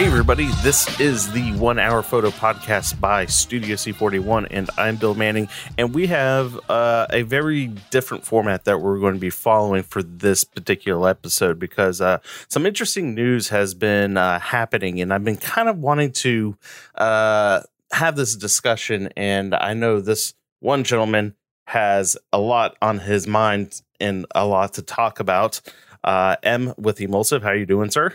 Hey, everybody, this is the one hour photo podcast by Studio C41, and I'm Bill Manning. And we have uh, a very different format that we're going to be following for this particular episode because uh, some interesting news has been uh, happening, and I've been kind of wanting to uh, have this discussion. And I know this one gentleman has a lot on his mind and a lot to talk about. Uh, EM with Emulsive, how are you doing, sir?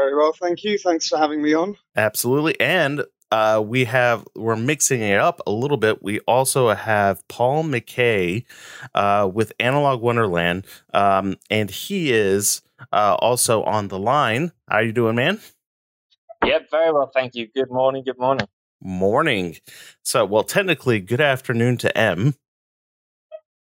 I'm very well, thank you. Thanks for having me on. Absolutely. And uh, we have we're mixing it up a little bit. We also have Paul McKay uh, with Analogue Wonderland, um, and he is uh, also on the line. How are you doing, man? Yep, very well, thank you. Good morning. Good morning. Morning. So, well, technically, good afternoon to EM.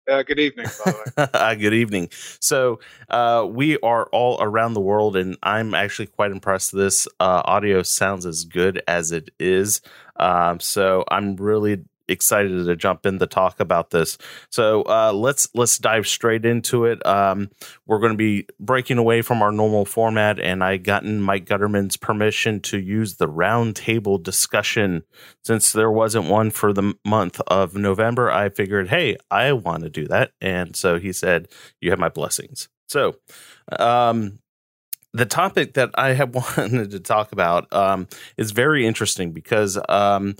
Uh, good evening, by the way. Good evening. So uh, we are all around the world, and I'm actually quite impressed. This uh, audio sounds as good as it is. Um, so I'm really excited to jump in to talk about this. So uh, let's let's dive straight into it. Um, we're going to be breaking away from our normal format, and I gotten Mike Gutterman's permission to use the roundtable discussion since there wasn't one for the month of November. I figured, hey, I want to do that, and so he said, "You have my blessings." So. Um, the topic that I have wanted to talk about um, is very interesting because um,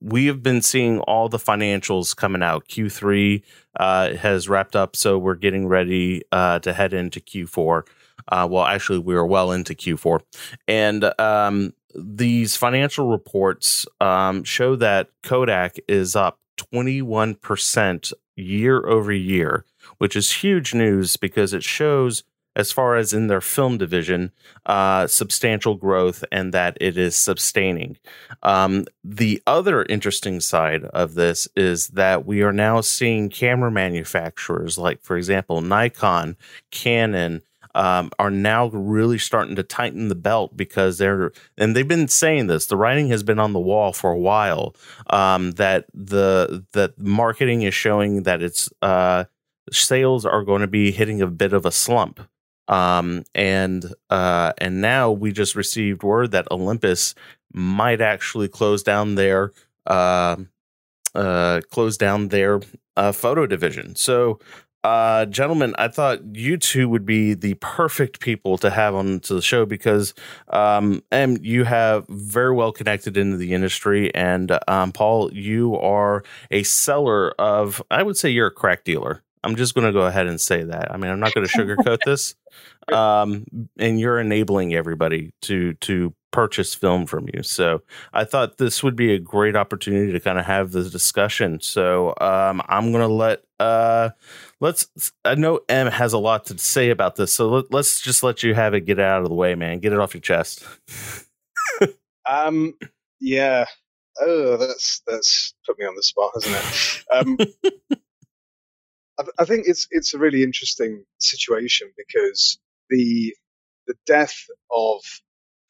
we have been seeing all the financials coming out. Q3 uh, has wrapped up, so we're getting ready uh, to head into Q4. Uh, well, actually, we are well into Q4, and um, these financial reports um, show that Kodak is up 21% year over year, which is huge news because it shows as far as in their film division, uh, substantial growth and that it is sustaining. Um, the other interesting side of this is that we are now seeing camera manufacturers, like, for example, Nikon, Canon, um, are now really starting to tighten the belt because they're and they've been saying this. The writing has been on the wall for a while um, that the that marketing is showing that it's uh, sales are going to be hitting a bit of a slump. Um, and uh, and now we just received word that Olympus might actually close down their uh, uh, close down their uh, photo division. So, uh, gentlemen, I thought you two would be the perfect people to have on to the show because um, and you have very well connected into the industry, and um, Paul, you are a seller of. I would say you're a crack dealer. I'm just going to go ahead and say that. I mean, I'm not going to sugarcoat this. Um, and you're enabling everybody to to purchase film from you. So I thought this would be a great opportunity to kind of have the discussion. So um, I'm going to let uh, let's. I know EM has a lot to say about this, so let, let's just let you have it. Get it out of the way, man. Get it off your chest. um, yeah. Oh, that's that's put me on the spot, hasn't it? Um, I, I think it's it's a really interesting situation because the the death of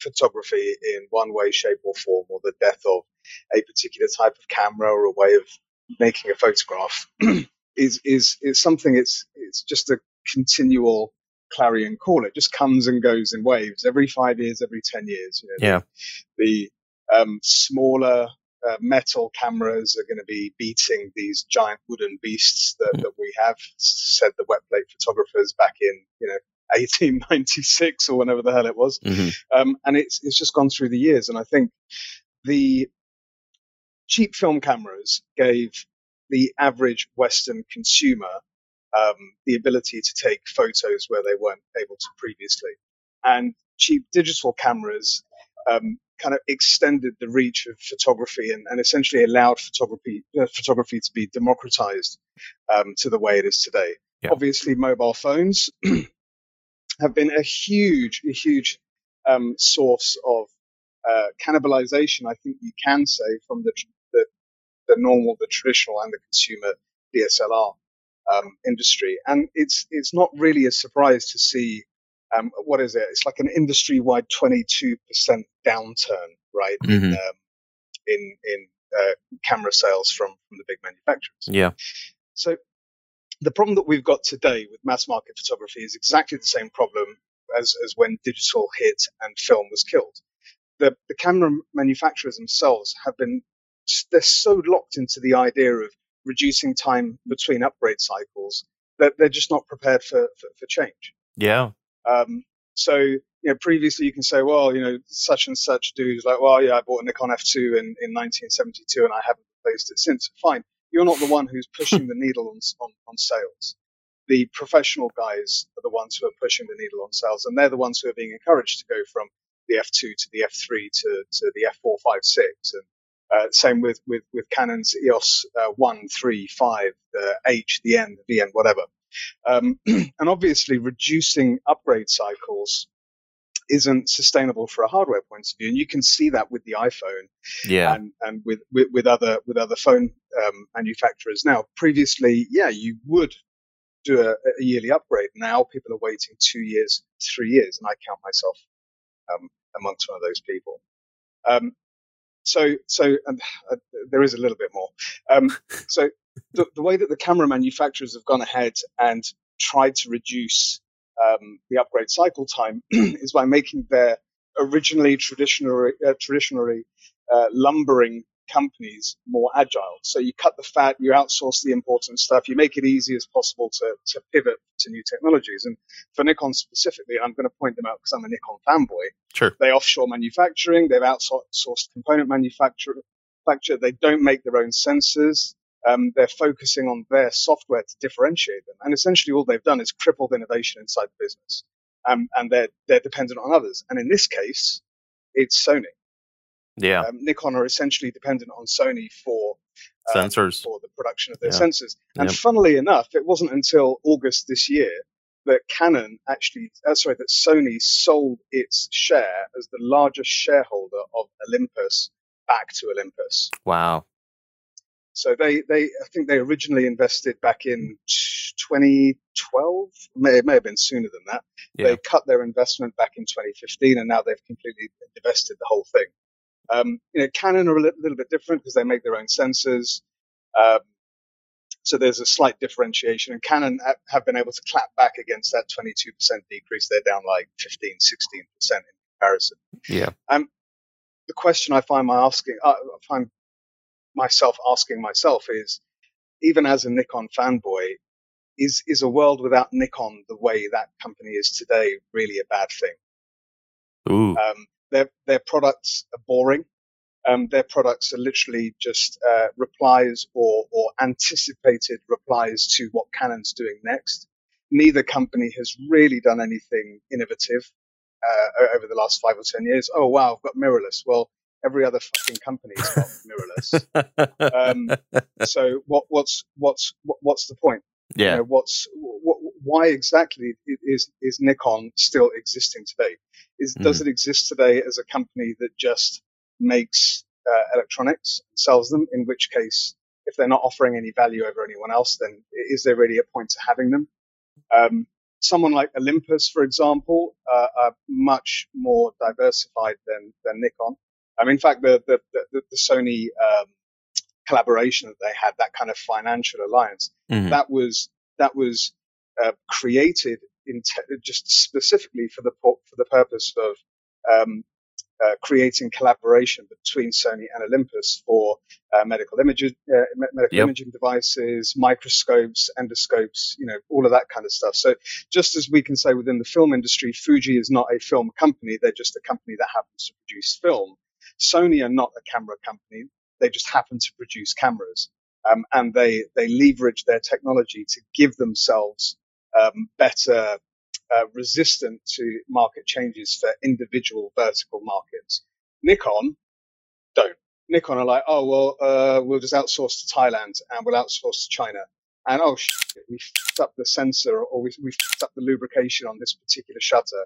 photography in one way, shape, or form, or the death of a particular type of camera or a way of making a photograph is is is something. It's it's just a continual clarion call. It just comes and goes in waves. Every five years, every ten years. You know, yeah. The, the um, smaller uh, metal cameras are going to be beating these giant wooden beasts that, that we have, said the wet plate photographers back in, you know, 1896 or whenever the hell it was. Mhm. Um, and it's, it's just gone through the years. And I think the cheap film cameras gave the average Western consumer um, the ability to take photos where they weren't able to previously. And cheap digital cameras um, kind of extended the reach of photography and, and essentially allowed photography uh, photography to be democratized um, to the way it is today. Yeah. Obviously, mobile phones have been a huge, a huge um, source of uh, cannibalization. I think you can say from the, the the normal, the traditional, and the consumer DSLR um, industry, and it's it's not really a surprise to see um, what is it? It's like an industry-wide 22% downturn, right? In, Mhm. um, in, in uh, camera sales from, from the big manufacturers. Yeah. So the problem that we've got today with mass market photography is exactly the same problem as, as when digital hit and film was killed. The, the camera manufacturers themselves have been, they're so locked into the idea of reducing time between upgrade cycles that they're just not prepared for, for, for change. Yeah. Um, so, you know, previously you can say, well, you know, such and such dude's like, well, yeah, I bought a Nikon F2 in, in 1972 and I haven't replaced it since. Fine. You're not the one who's pushing the needle on, on, on sales. The professional guys are the ones who are pushing the needle on sales and they're the ones who are being encouraged to go from the F2 to the F3 to, to the F4, 5, 6. And, uh, same with, with, with Canon's EOS, uh, 1, 3, 5, the H, the N, the VN, whatever. Um, and obviously reducing upgrade cycles isn't sustainable for a hardware point of view. And you can see that with the iPhone Yeah. and, and with, with, with other, with other phone, um, manufacturers. Now, previously, yeah, you would do a, a yearly upgrade. Now people are waiting two years, three years, and I count myself, um, amongst one of those people. Um, so, so, and uh, there is a little bit more. Um, so the, the way that the camera manufacturers have gone ahead and tried to reduce um, the upgrade cycle time is by making their originally traditionally uh, traditionally uh, lumbering companies more agile. So you cut the fat, you outsource the important stuff, you make it easy as possible to, to pivot to new technologies. And for Nikon specifically, I'm going to point them out because I'm a Nikon fanboy, Sure. they offshore manufacturing, they've outsourced component manufacture, manufacture, they don't make their own sensors. Um, they're focusing on their software to differentiate them. And essentially all they've done is crippled innovation inside the business. Um, and they're, they're dependent on others. And in this case, it's Sony. Yeah. Um, Nikon are essentially dependent on Sony for um, Sensors. for the production of their Yeah. sensors. And Yep. funnily enough, it wasn't until August this year that Canon actually, uh, sorry, that Sony sold its share as the largest shareholder of Olympus back to Olympus. Wow. So they, they, I think they originally invested back in 2012. May, it may have been sooner than that. Yeah. They cut their investment back in 2015, and now they've completely divested the whole thing. Um, you know, Canon are a li- little bit different because they make their own sensors. Um, so there's a slight differentiation, and Canon ha- have been able to clap back against that 22% decrease. They're down like 15, 16% in comparison Yeah. the question I find my asking, uh, I find myself asking myself is, even as a Nikon fanboy, is is a world without Nikon the way that company is today really a bad thing? Ooh. Um, their their products are boring. Um, their products are literally just uh, replies or or anticipated replies to what Canon's doing next. Neither company has really done anything innovative uh, over the last five or ten years. Oh wow, I've got mirrorless. Well, every other fucking company is mirrorless. Um, so what what's what's what, what's the point? You yeah. know, what's what, why exactly is is Nikon still existing today? Is does it exist today as a company that just makes uh, electronics, sells them? In which case, if they're not offering any value over anyone else, then is there really a point to having them? Um, someone like Olympus, for example, uh, are much more diversified than than Nikon. I mean, in fact, the the the, the Sony um, collaboration that they had, that kind of financial alliance, Mhm. that was that was uh, created in te- just specifically for the for the purpose of um, uh, creating collaboration between Sony and Olympus for uh, medical images, uh, medical Yep. imaging devices, microscopes, endoscopes, you know, all of that kind of stuff. So just as we can say within the film industry, Fuji is not a film company; they're just a company that happens to produce film. Sony are not a camera company; they just happen to produce cameras, um, and they they leverage their technology to give themselves um, better uh, to market changes for individual vertical markets. Nikon don't. Nikon are like, oh well, uh, we'll just outsource to Thailand and we'll outsource to China. And oh shit, we fucked up the sensor or we, we fucked up the lubrication on this particular shutter,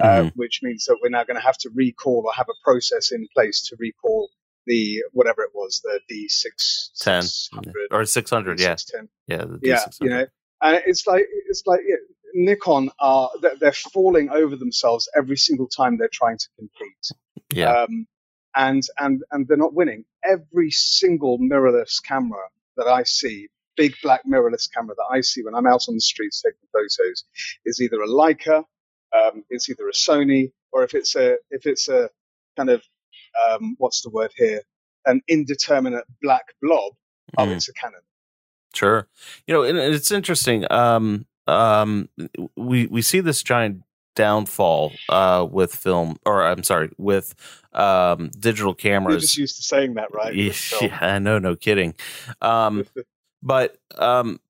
uh, Mhm. which means that we're now going to have to recall or have a process in place to recall the whatever it was, the D610 600, or 600. Yeah. D610 Yeah. Yeah, D600. you know, and it's like it's like yeah, Nikon are they're, they're falling over themselves every single time they're trying to compete. Yeah. Um, and and and they're not winning. Every single mirrorless camera that I see, big black mirrorless camera that I see when I'm out on the streets taking photos, is either a Leica, um, it's either a Sony, or if it's a if it's a kind of um, what's the word here, an indeterminate black blob, oh, Mm. it's a Canon. Sure. You know, and it's interesting. Um, um, we we see this giant downfall uh, with film, or I'm sorry, with um, digital You're cameras. just used to saying that, right? Yeah. I know, no kidding. Um, but um,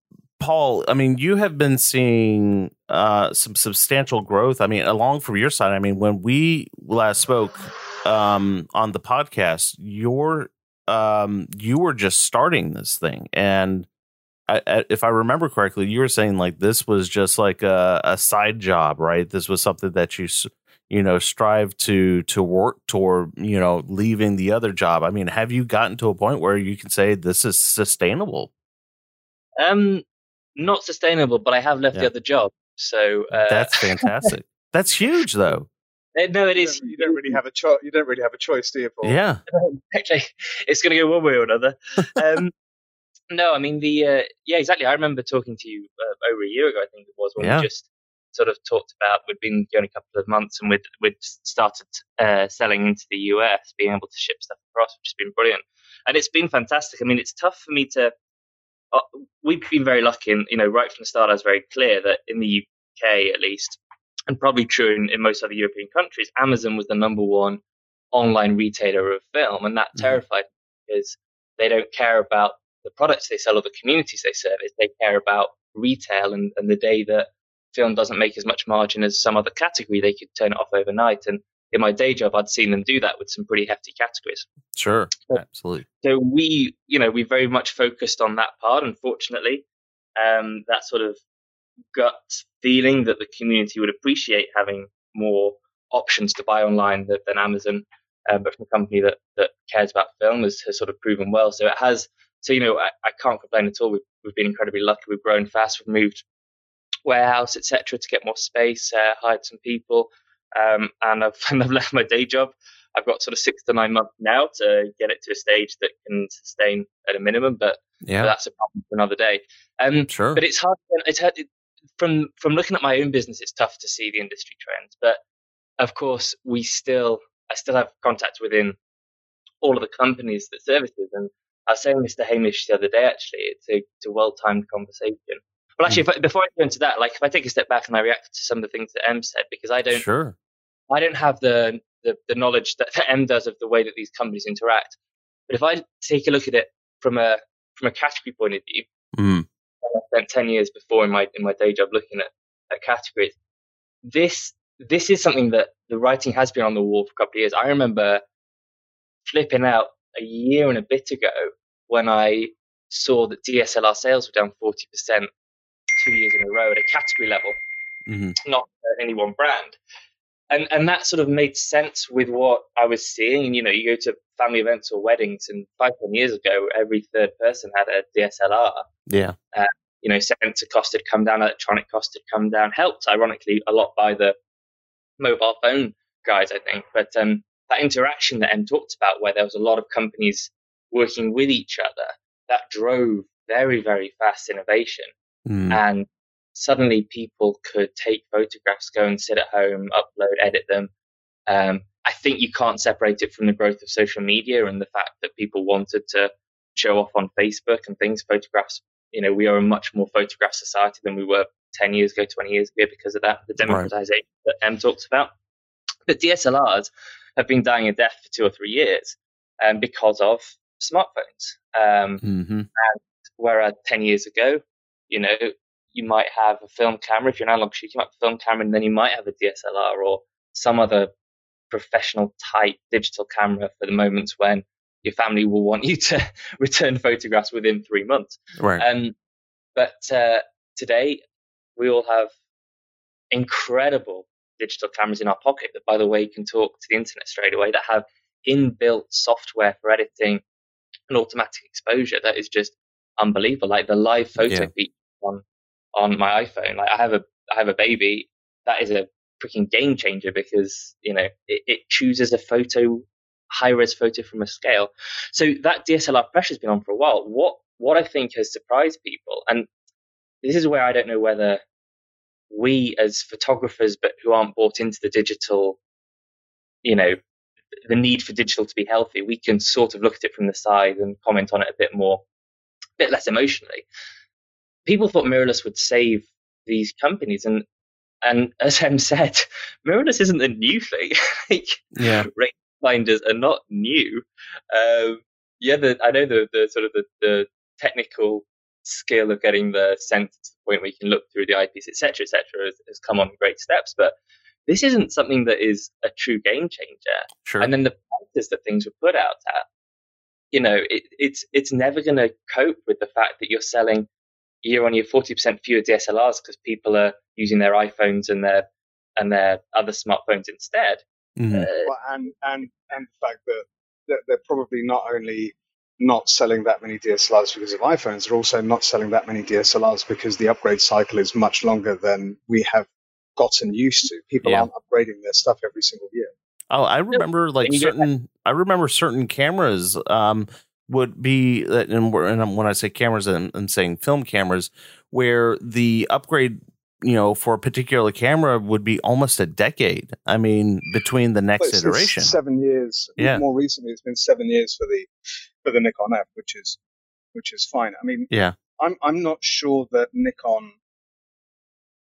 Paul, I mean, you have been seeing uh, some substantial growth. I mean, along from your side. I mean, when we last spoke um, on the podcast, your um, you were just starting this thing, and I, I, if I remember correctly, you were saying like this was just like a, a side job, right? This was something that you you know strive to to work toward you know leaving the other job. I mean, have you gotten to a point where you can say this is sustainable? Um, not sustainable, but I have left Yeah. the other job. So uh, That's fantastic. That's huge, though. uh, no, it You is. don't, you don't really have a choice. You don't really have a choice, do you, Paul? Yeah, Actually, it's going to go one way or another. Um, no, I mean the uh, yeah, exactly. I remember talking to you uh, over a year ago. I think it was when Yeah. we just sort of talked about we'd been going a couple of months and we'd we'd started uh, selling into the US, being able to ship stuff across, which has been brilliant, and it's been fantastic. I mean, it's tough for me to. Uh, we've been very lucky, and you know, right from the start, I was very clear that in the UK, at least, and probably true in, in most other European countries, Amazon was the number one online retailer of film, and that Mhm. terrified me because they don't care about the products they sell or the communities they service. They care about retail, and, and the day that film doesn't make as much margin as some other category, they could turn it off overnight. And in my day job, I'd seen them do that with some pretty hefty categories. sure, Yeah. absolutely. So we, you know, we very much focused on that part. Unfortunately, um, that sort of gut feeling that the community would appreciate having more options to buy online than, than Amazon, uh, but from a company that that cares about film has, has sort of proven well. So it has. So you know, I, I can't complain at all. We've we've been incredibly lucky. We've grown fast. We've moved warehouse, etc., to get more space. Uh, hired some people, um, and I've and I've left my day job. I've got sort of six to nine months now to get it to a stage that can sustain at a minimum, but, but that's a problem for another day. Um, sure. but it's hard. It's hard from from looking at my own business. It's tough to see the industry trends, but of course, we still I still have contact within all of the companies that services. And I was saying this to Hamish the other day. Actually, it's a, it's a well timed conversation. Well, actually, if I, before I go into that, like if I take a step back and I react to some of the things that EM said, because I don't sure. I don't have the, the, the knowledge that, that EM does of the way that these companies interact. But if I take a look at it from a from a category point of view, Mm, I spent ten years before in my in my day job looking at, at categories. This this is something that the writing has been on the wall for a couple of years. I remember flipping out a year and a bit ago when I saw that DSLR sales were down forty percent two years in a row at a category level mhm. not uh, any one brand. And and that sort of made sense with what I was seeing. And you know, you go to family events or weddings, and five ten years ago, every third person had a DSLR. Yeah, You know, sensor cost had come down, electronic cost had come down. Helped, ironically, a lot by the mobile phone guys, I think. But um, that interaction that EM talked about, where there was a lot of companies working with each other, that drove very very fast innovation Mm, and suddenly people could take photographs, go and sit at home, upload, edit them. Um, I think you can't separate it from the growth of social media and the fact that people wanted to show off on Facebook and things. Photographs, you know, we are a much more photograph society than we were 10 years ago, 20 years ago because of that, the democratization that EM talks about. But DSLRs have been dying a death for two or three years um, because of smartphones. Um, mhm. whereas 10 years ago, you know, you might have a film camera. If you're an analog shooter, you might have a film camera, and then you might have a DSLR or some other professional type digital camera for the moments when your family will want you to return photographs within three months. Right. Um, but uh, today, we all have incredible digital cameras in our pocket that, by the way, can talk to the internet straight away, that have inbuilt software for editing and automatic exposure that is just unbelievable. Like the live photo Yeah. feature on on my iPhone. Like I have a, I have a baby, that is a freaking game changer because you know it, it chooses a photo high res photo from a scale. So that DSLR pressure has been on for a while. What what I think has surprised people, and this is where I don't know whether we as photographers, but who aren't bought into the digital, you know, the need for digital to be healthy, we can sort of look at it from the side and comment on it a bit more, a bit less emotionally. People thought mirrorless would save these companies, and and as EM said, mirrorless isn't a new thing. like, yeah, finders are not new. Um, yeah, the, I know the, the sort of the, the technical skill of getting the sense to the point where you can look through the eyepiece, etc., etc., has, has come on great steps. But this isn't something that is a true game changer. Sure. And then the prices that things were put out at, you know, it, it's it's never going to cope with the fact that you're selling year on year 40% fewer DSLRs because people are using their iPhones and their and their other smartphones instead. Mm-hmm. Uh, well, and and and the fact that they're probably not only not selling that many DSLRs because of iPhones, they're also not selling that many DSLRs because the upgrade cycle is much longer than we have gotten used to. People yeah. aren't upgrading their stuff every single year. Oh, I remember like certain. I remember certain cameras um, would be, and, and when I say cameras, I'm, I'm saying film cameras, where the upgrade you know, for a particular camera would be almost a decade. I mean, between the next iteration, seven years. Yeah. More recently, it's been seven years for the for the Nikon F, which is which is fine. I mean, yeah, I'm I'm not sure that Nikon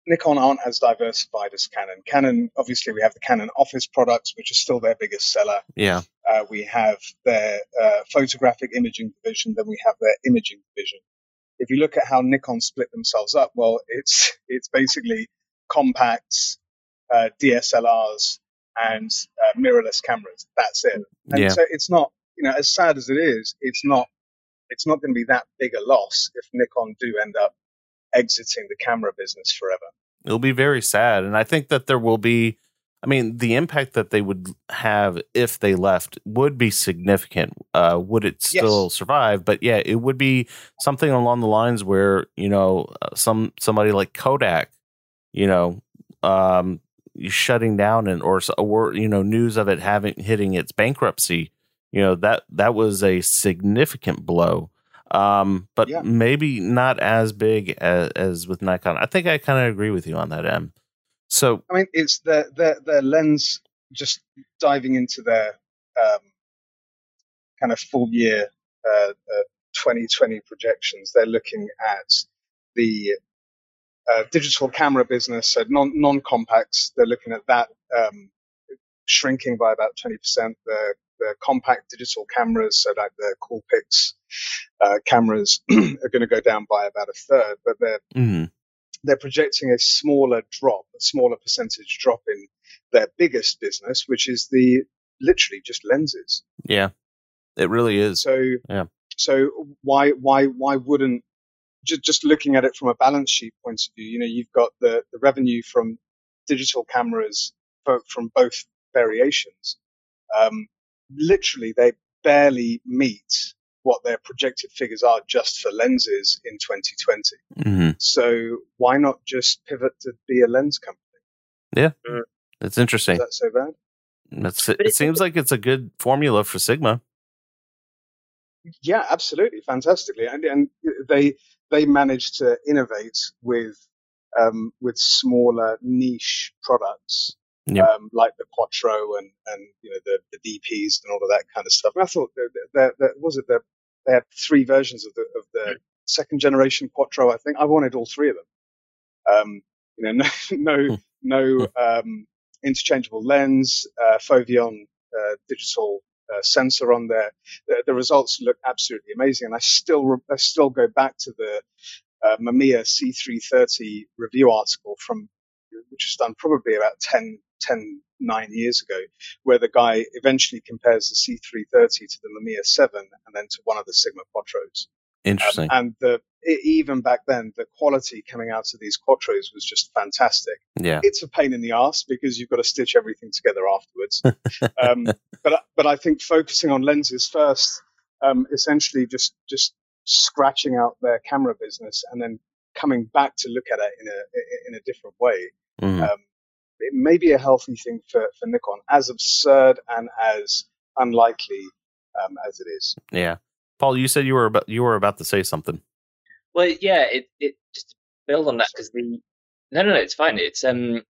Nikon aren't as diversified as Canon. Canon, obviously, we have the Canon Office products, which is still their biggest seller. Yeah. Uh, we have their uh, photographic imaging division, then we have their imaging division if you look at how Nikon split themselves up, well, it's it's basically compacts, uh, DSLRs, and uh, mirrorless cameras. That's it. And yeah. so it's not, you know, as sad as it is, it's not it's not going to be that big a loss if Nikon do end up exiting the camera business forever. It'll be very sad, and I think that there will be I mean, the impact that they would have if they left would be significant. Uh, would it still yes. survive? But yeah, it would be something along the lines where you know uh, some somebody like Kodak, you know, um, shutting down and or or you know news of it having hitting its bankruptcy. You know that that was a significant blow. Um, but yeah. maybe not as big as, as with Nikon. I think I kind of agree with you on that, EM. So I mean, it's their their their lens just diving into their um, kind of full year uh, uh, 2020 projections. They're looking at the uh, digital camera business, so non non compacts. They're looking at that um, shrinking by about 20 percent. The the compact digital cameras, so like the Coolpix uh, cameras, are going to go down by about a third. But they're mm-hmm they're projecting a smaller drop, a smaller percentage drop in their biggest business, which is the literally just lenses. Yeah, it really is. So yeah. So why why why wouldn't just just looking at it from a balance sheet point of view, you know, you've got the the revenue from digital cameras from both variations. Um, literally, they barely meet what their projected figures are just for lenses in 2020. Mm-hmm. So why not just pivot to be a lens company? Yeah, mm. that's interesting. Is that so bad? That's it. seems like it's a good formula for Sigma. Yeah, absolutely, fantastically, and and they they managed to innovate with um, with smaller niche products Yep. Um, like the Quattro and, and you know the, the DPs and all of that kind of stuff. And I thought that, that, was it that they had three versions of the of the second generation Quattro. I think I wanted all three of them. Um, you know, no no, hmm. no um, interchangeable lens, uh, Foveon uh, digital uh, sensor on there. The, the, results look absolutely amazing, and I still re- I still go back to the uh, Mamiya C330 review article from which was done probably about 10, 10, 9 years ago, where the guy eventually compares the C330 to the Mamiya 7 and then to one of the Sigma Quattros. Interesting. Um, and the, even back then, the quality coming out of these Quattros was just fantastic. Yeah. It's a pain in the ass because you've got to stitch everything together afterwards. um, but, but I think focusing on lenses first, um, essentially just, just scratching out their camera business and then coming back to look at it in a in a different way. Mhm. Um, it may be a healthy thing for, for Nikon, as absurd and as unlikely um, as it is. yeah. Paul, you said you were about you were about to say something. Well, yeah, it, it just to build on that because the no, no, no, it's fine. It's um,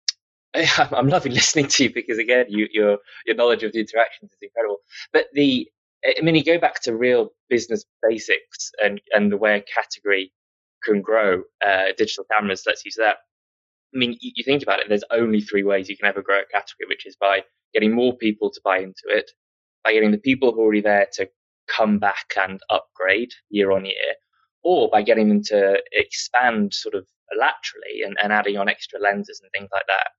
I'm loving listening to you because again, you, your your knowledge of the interactions is incredible. But the, I mean, you go back to real business basics and and the way a category can grow. Uh, digital cameras, let's use that. I mean, you, you think about it. There's only three ways you can ever grow a category, which is by getting more people to buy into it, by getting the people who are already there to come back and upgrade year on year, or by getting them to expand sort of laterally and, and adding on extra lenses and things like that.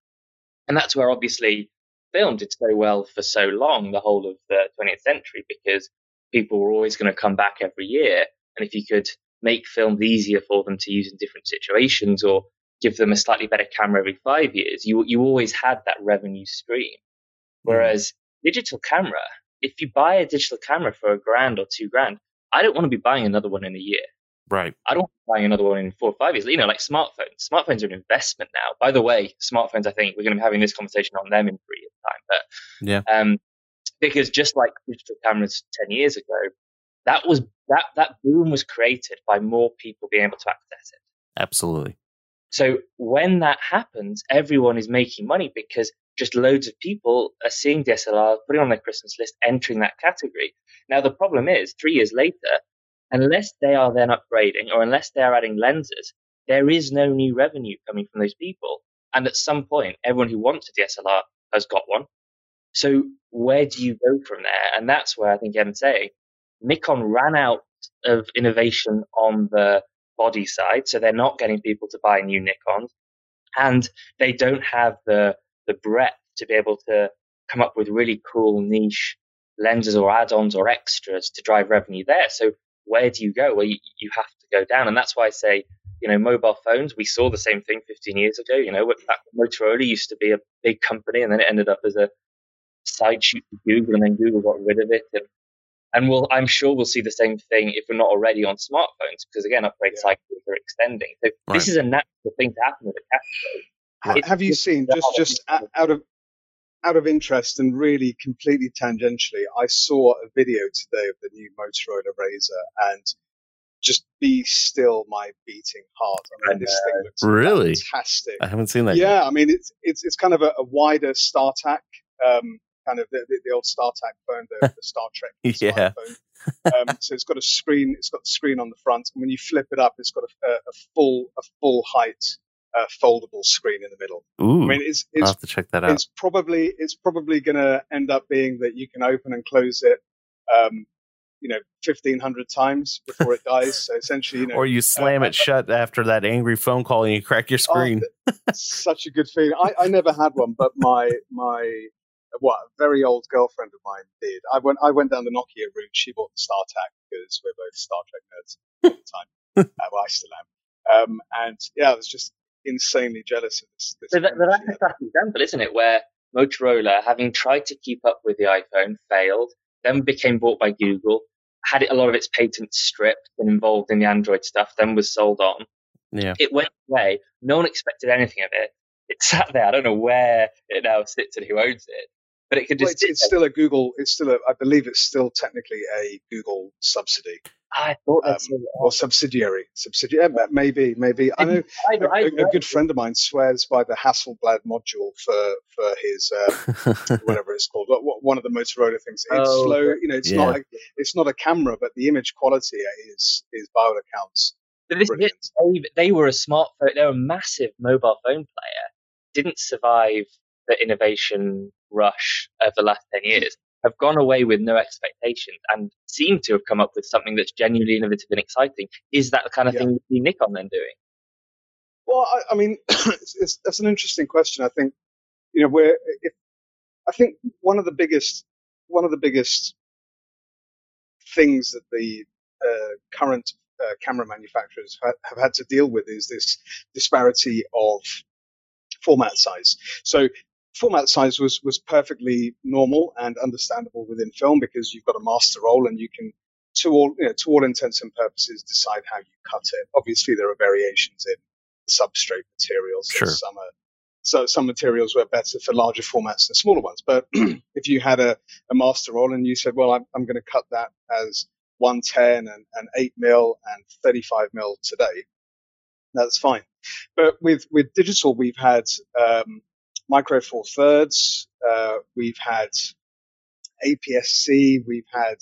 And that's where obviously film did so well for so long, the whole of the 20th century, because people were always going to come back every year. And if you could make films easier for them to use in different situations or give them a slightly better camera every five years, you, you always had that revenue stream. Whereas digital camera, if you buy a digital camera for a grand or two grand, I don't want to be buying another one in a year. Right. I don't want to buy another one in four or five years. You know, like smartphones. Smartphones are an investment now. By the way, smartphones, I think we're going to be having this conversation on them in three years' time. But Yeah. um, because just like digital cameras ten years ago, that was that that boom was created by more people being able to access it. Absolutely. So when that happens, everyone is making money because just loads of people are seeing DSLR, putting on their Christmas list, entering that category. Now the problem is, three years later, unless they are then upgrading or unless they are adding lenses, there is no new revenue coming from those people. And at some point, everyone who wants a DSLR has got one. So where do you go from there? And that's where I think saying Nikon ran out of innovation on the body side, so they're not getting people to buy new Nikons, and they don't have the the breadth to be able to come up with really cool niche lenses or add-ons or extras to drive revenue there. So where do you go? Well, you, you have to go down, and that's why I say, you know, mobile phones. We saw the same thing 15 years ago. You know, Motorola used to be a big company, and then it ended up as a side shoot to Google, and then Google got rid of it, and and we'll, I'm sure we'll see the same thing if we're not already on smartphones, because again, upgrade Yeah. cycles are extending. So Right. this is a natural thing to happen with a category. Ha- It's Have you seen just just out of out of interest and really completely tangentially? I saw a video today of the new Motorola Razr and just be still my beating heart. I mean, this thing looks Really? fantastic. I haven't seen that yet. Yeah, I mean it's it's it's kind of a, a wider StarTAC, um, kind of the, the, the old StarTAC phone, the, the Star Trek Yeah. Um, so it's got a screen. It's got the screen on the front, and when you flip it up, it's got a, a, full a full height uh, foldable screen in the middle. Ooh. I mean, it's I'll it's have to check that out. it's probably it's probably going to end up being that you can open and close it, um, you know, fifteen hundred times before it dies. So essentially, you know, Or you slam uh, it shut after that angry phone call and you crack your Oh, screen. such a good feeling. I, I never had one, but my my what a very old girlfriend of mine did. I went I went down the Nokia route. She bought the StarTAC because we're both Star Trek nerds at the time. uh, well, I still am. Um, and yeah, I was just insanely jealous of this. this So that, that's she a had. classic example, isn't it? Where Motorola, having tried to keep up with the iPhone, failed, then became bought by Google, had it, a lot of its patents stripped and involved in the Android stuff, then was sold on. Yeah. It went away. No one expected anything of it. It sat there. I don't know where it now sits and who owns it, but it could Well, just. it's, it's still a Google. It's still a. I believe it's still technically a Google subsidy. I thought um, that's so or subsidiary. Subsidiary, yeah, maybe, maybe. I know I, a, I, a- a good friend of mine swears by the Hasselblad module for for his uh, whatever it's called. What, what, one of the Motorola things. It's Oh, slow. You know, it's Yeah. not. A, it's not a camera, but the image quality is is by all accounts But this is they, they were a smartphone, they were a massive mobile phone player, didn't survive the innovation rush of the last 10 years, have gone away with no expectations and seem to have come up with something that's genuinely innovative and exciting. Is that the kind of Yeah. thing you see Nikon then doing? Well, I, I mean, it's, it's, that's an interesting question. I think you know where if I think one of the biggest one of the biggest things that the uh, current uh, camera manufacturers ha- have had to deal with is this disparity of format size. So format size was was perfectly normal and understandable within film because you've got a master roll and you can to all you know, to all intents and purposes, decide how you cut it. Obviously, there are variations in the substrate materials. Sure. Some are, so some materials were better for larger formats than smaller ones. But if you had a, a master roll and you said, well, I'm, I'm going to cut that as 110 and, and 8 mil and 35 mil today, that's fine. But with, with digital, we've had um, micro four thirds, uh, we've had APS-C, we've had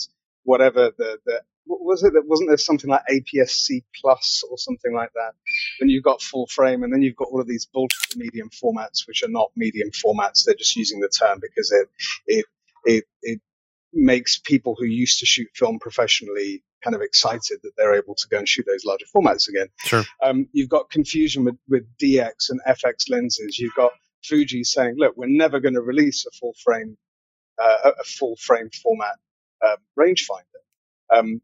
whatever the, the what was it that wasn't there something like APS-C plus or something like that? Then you've got full frame, and then you've got all of these bullshit medium formats, which are not medium formats. They're just using the term because it it it it makes people who used to shoot film professionally kind of excited that they're able to go and shoot those larger formats again. Sure. Um, you've got confusion with, with DX and FX lenses. You've got Fuji saying, look, we're never going to release a full frame, uh, a full frame format uh, rangefinder. Um,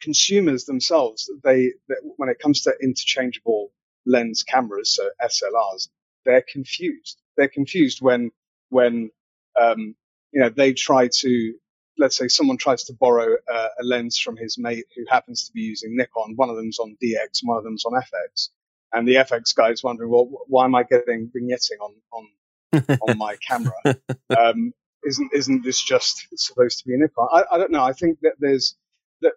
consumers themselves, they, they, when it comes to interchangeable lens cameras, so SLRs, they're confused. They're confused when when um, you know they try to let's say someone tries to borrow uh, a lens from his mate who happens to be using Nikon. One of them's on DX, one of them's on FX, and the FX guy is wondering, well, why am I getting vignetting on on on my camera? Um, isn't isn't this just supposed to be a Nikon? I, I don't know. I think that there's that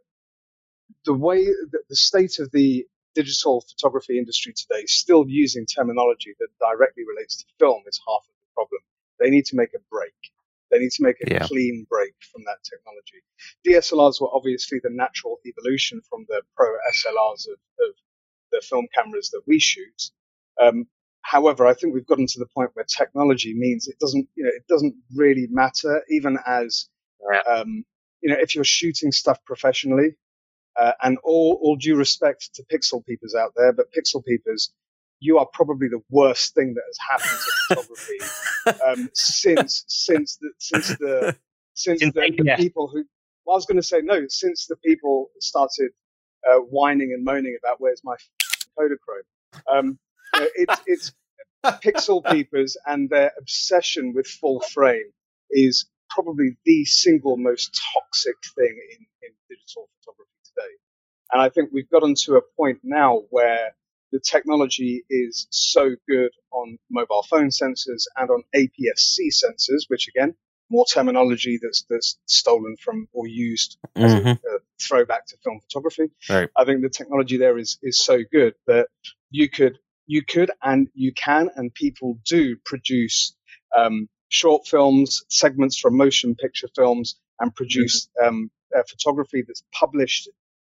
the way that the state of the digital photography industry today, still using terminology that directly relates to film, is half of the problem. They need to make a break. They need to make a Yeah. clean break from that technology. DSLRs were obviously the natural evolution from the pro SLRs of, of the film cameras that we shoot. Um, however, I think we've gotten to the point where technology means it doesn't, you know, it doesn't really matter, even as, Yeah. um, you know, if you're shooting stuff professionally, uh, and all, all due respect to pixel peepers out there, but pixel peepers, you are probably the worst thing that has happened to photography um, since since the since the since Since the, the people who well, I was going to say no since the people started uh, whining and moaning about where's my Kodachrome. Um, you know, it's it's pixel peepers and their obsession with full frame is probably the single most toxic thing in, in digital photography today. And I think we've gotten to a point now where the technology is so good on mobile phone sensors and on APS-C sensors, which again, more terminology that's, that's stolen from or used as a, Mhm. a throwback to film photography. Right. I think the technology there is, is so good that you could, you could and you can and people do produce, um, short films, segments from motion picture films and produce, um, uh, photography that's published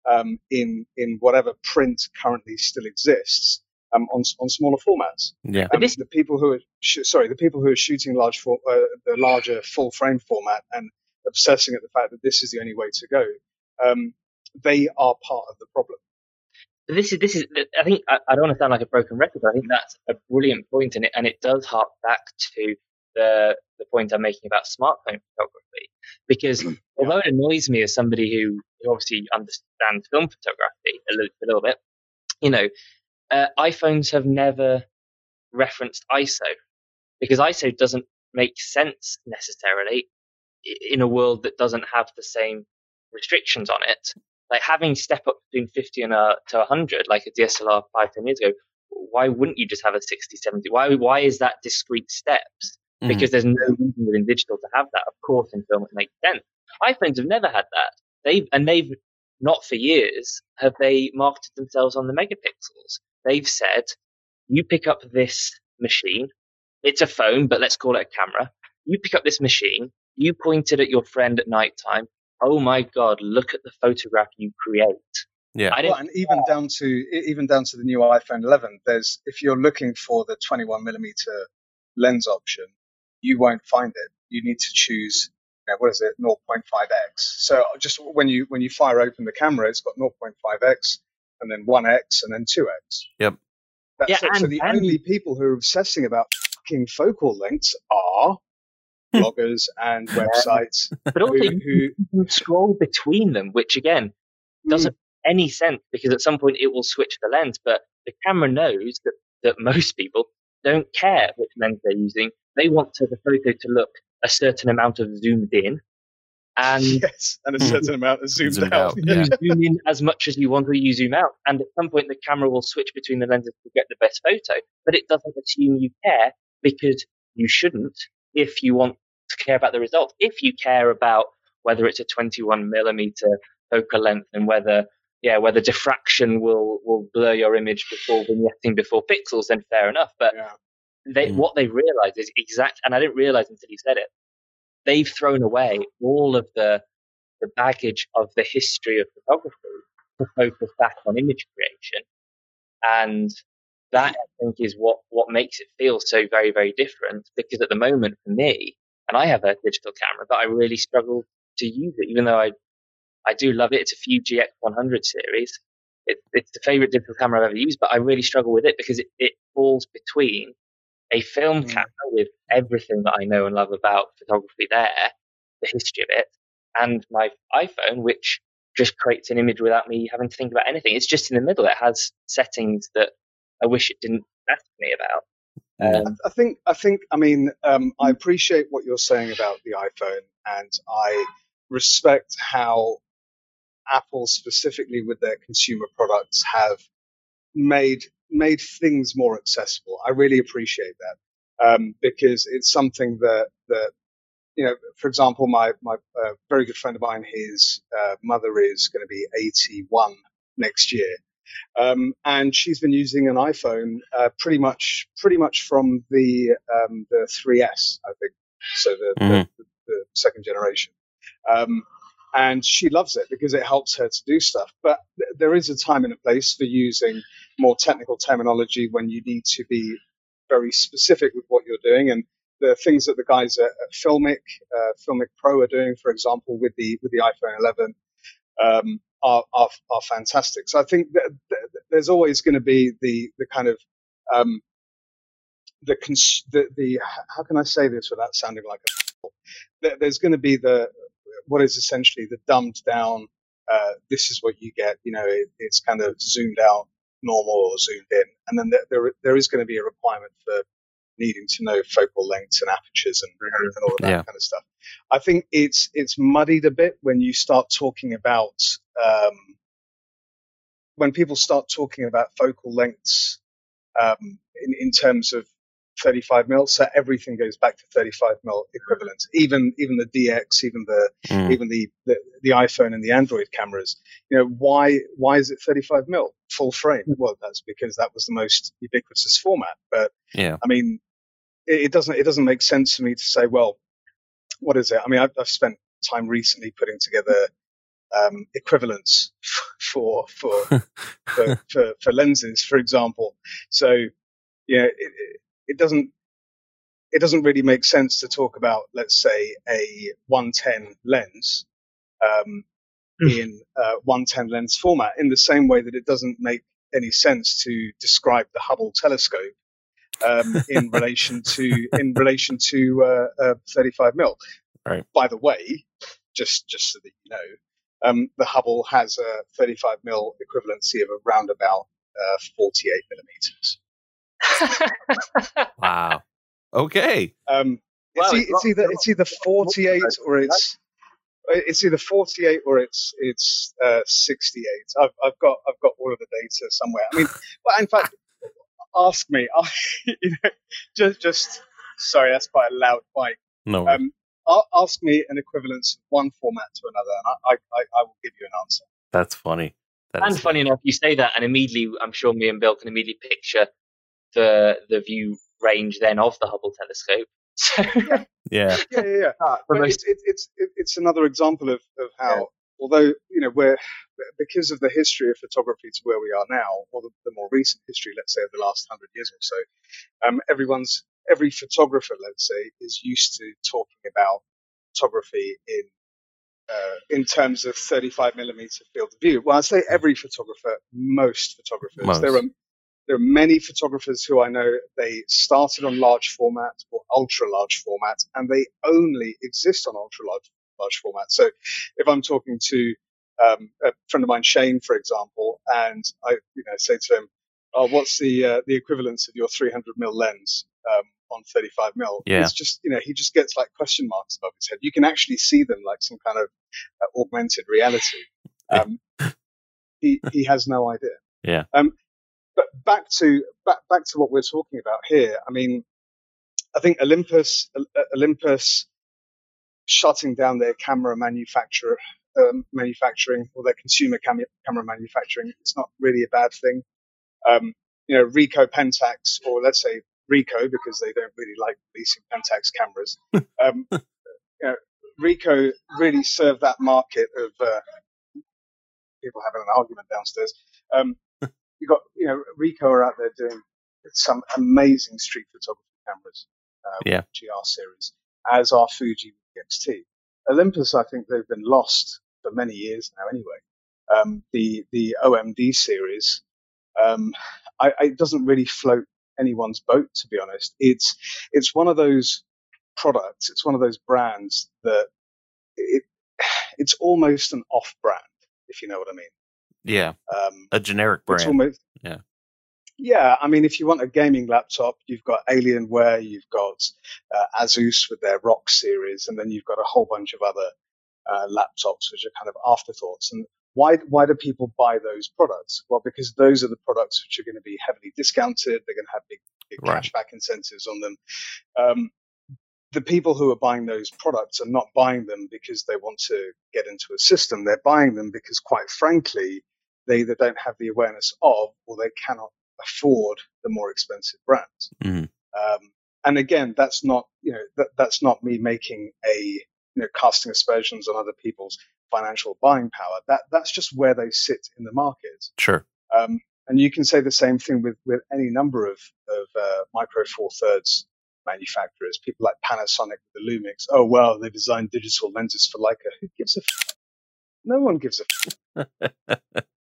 um, in in whatever print currently still exists um, on on smaller formats. Yeah. But Um, this- the people who are sh- sorry, the people who are shooting large for, uh, the larger full frame format and obsessing at the fact that this is the only way to go, um, they are part of the problem. this is this is I think I, I don't want to sound like a broken record, but I think that's a brilliant point, and it and it does hark back to the the point I'm making about smartphone photography, because although it annoys me as somebody who, who obviously understands film photography a little, a little bit, you know, uh, iPhones have never referenced ISO because ISO doesn't make sense necessarily in a world that doesn't have the same restrictions on it. Like having step up between 50 and a, to 100 like a DSLR five ten years ago why wouldn't you just have a 60 70 why why is that discrete steps? Mhm. because there's no reason within digital to have that. Of course in film it makes sense. iPhones have never had that. They've and they've not for years have they marketed themselves on the megapixels they've said you pick up this machine it's a phone but let's call it a camera you pick up this machine you point it at your friend at night time oh my god, look at the photograph you create. Yeah. I Well, and even down to even down to the new iPhone 11, there's if you're looking for the 21 millimeter lens option, you won't find it. You need to choose. You know, what is it? 0.5x. So just when you when you fire open the camera, it's got 0.5x and then 1x and then 2x. Yep. That's Yeah, it. so the and- only people who are obsessing about fucking focal lengths are hmm. bloggers and websites But also, who, you who you can scroll between them, which again doesn't hmm. make any sense because at some point it will switch the lens. But the camera knows that, that most people don't care which lens they're using. They want to, the photo to look a certain amount of zoomed in. and yes, and a hmm. certain amount of zoomed, Zoomed out. out, you zoom in as much as you want or you zoom out. And at some point, the camera will switch between the lenses to get the best photo, but it doesn't assume you care because you shouldn't if you want to care about the result. If you care about whether it's a 21 millimeter focal length and whether yeah, whether diffraction will, will blur your image before vignetting before pixels, then fair enough. But Yeah. They, Mm. what they've realized is exact, and I didn't realize until you said it. They've thrown away all of the the baggage of the history of photography to focus back on image creation, and that I think is what what makes it feel so very very different. Because at the moment, for me, and I have a digital camera, but I really struggle to use it, even though I I do love it. It's a Fuji X100 series. It, it's the favorite digital camera I've ever used, but I really struggle with it because it, it falls between a film Mm. camera with everything that I know and love about photography there, the history of it, and my iPhone, which just creates an image without me having to think about anything. It's just in the middle. It has settings that I wish it didn't ask me about. Um, I think I think I mean um, I appreciate what you're saying about the iPhone, and I respect how Apple specifically with their consumer products have made made things more accessible. I really appreciate that um, because it's something that that you know. For example, my my uh, very good friend of mine, his uh, mother is going to be 81 next year. Um, and she's been using an iPhone uh, pretty much pretty much from the um, the 3S, I think, so the, Mhm. the, the second generation. Um, and she loves it because it helps her to do stuff. But th- there is a time and a place for using more technical terminology when you need to be very specific with what you're doing. And the things that the guys at, Filmic, uh, Filmic Pro are doing, for example, with the with the iPhone 11, um, are, are are fantastic. So I think there's always going to be the the kind of um, the, cons- the the how can I say this without sounding like a there- there's going to be the what is essentially the dumbed down. Uh, this is what you get. You know, it, it's kind of zoomed out, normal or zoomed in, and then there there, there is going to be a requirement for needing to know focal lengths and apertures and, and all of that Yeah. kind of stuff. I think it's it's muddied a bit when you start talking about um, when people start talking about focal lengths um, in in terms of 35 mil. So everything goes back to 35 mil equivalent. Even even the DX, even the Mm. even the, the the iPhone and the Android cameras. You know why why is it 35 mil full frame? Well, that's because that was the most ubiquitous format. But Yeah. I mean, it, it doesn't it doesn't make sense for me to say, well, what is it? I mean, I've, I've spent time recently putting together um, equivalents for for, for for for lenses, for example. So, you know, it, it, doesn't it doesn't really make sense to talk about, let's say, a 110 lens um, in uh, 110 lens format, in the same way that it doesn't make any sense to describe the Hubble telescope um, in relation to in relation to uh, uh, 35 mil. Right. By the way, just just so that you know, um, the Hubble has a 35 mil equivalency of around about uh, 48 millimeters. Wow. Okay. Um, it's, Wow, e- it's it's not- either it's either 48 or it's it's either 48 or it's it's uh, 68. I've I've got I've got all of the data somewhere. I mean, well, in fact, ask me. I, you know, just just sorry, that's quite a loud bike. No. Um, ask me an equivalence of one format to another, and I I, I, I will give you an answer. that's funny. That and is funny enough, you say that, and immediately, I'm sure me and Bill can immediately picture the the view range then of the Hubble telescope. So, Yeah. Yeah, yeah, yeah. for But most, it's, it's, it's, it's another example of, of how, although, you know, we're, because of the history of photography to where we are now, or the, the more recent history, let's say, of the last hundred years or so, um, everyone's, every photographer, let's say, is used to talking about photography in, uh, in terms of 35 millimeter field of view. Well, I say every photographer, most photographers. Most. There are there are many photographers who I know they started on large format or ultra large format and they only exist on ultra large large format. So if I'm talking to um, a friend of mine, Shane, for example, and I you know say to him, oh, what's the uh, the equivalence of your 300 mil lens? Um, on 35 mil. Yeah. It's just, you know, he just gets like question marks above his head. You can actually see them like some kind of uh, augmented reality. Um, he, he has no idea. Yeah. Um, but back to, back, back to what we're talking about here. I mean, I think Olympus, Olympus shutting down their camera manufacturer, um, manufacturing or their consumer cam- camera manufacturing. It's not really a bad thing. Um, you know, Ricoh Pentax, or let's say Ricoh, because they don't really like releasing Pentax cameras. Um, you know, Ricoh really served that market of uh, people having an argument downstairs. Um, you got, you know, Ricoh are out there doing some amazing street photography cameras. Uh, Yeah. GR series, as are Fuji with the XT. Olympus, I think they've been lost for many years now. Anyway, um, the the OMD series, um, I, I- it doesn't really float anyone's boat. To be honest, it's it's one of those products. It's one of those brands that it it's almost an off brand, if you know what I mean. Yeah. Um, A generic brand. almost Yeah. Yeah, I mean, if you want a gaming laptop, you've got Alienware, you've got uh, Asus with their Rock series, and then you've got a whole bunch of other uh, laptops which are kind of afterthoughts. And why why do people buy those products? Well, because those are the products which are going to be heavily discounted. They're going to have big, big Right. cashback incentives on them. Um, the people who are buying those products are not buying them because they want to get into a system. They're buying them because, quite frankly, they either don't have the awareness of or they cannot afford the more expensive brands. Mhm. Um, and again, that's not you know that, that's not me making a you know casting aspersions on other people's financial buying power. That that's just where they sit in the market. Sure. Um, and you can say the same thing with, with any number of, of uh, micro four thirds manufacturers. People like Panasonic with the Lumix. Oh well, they designed digital lenses for Leica. Who gives a? F- no one gives a. F-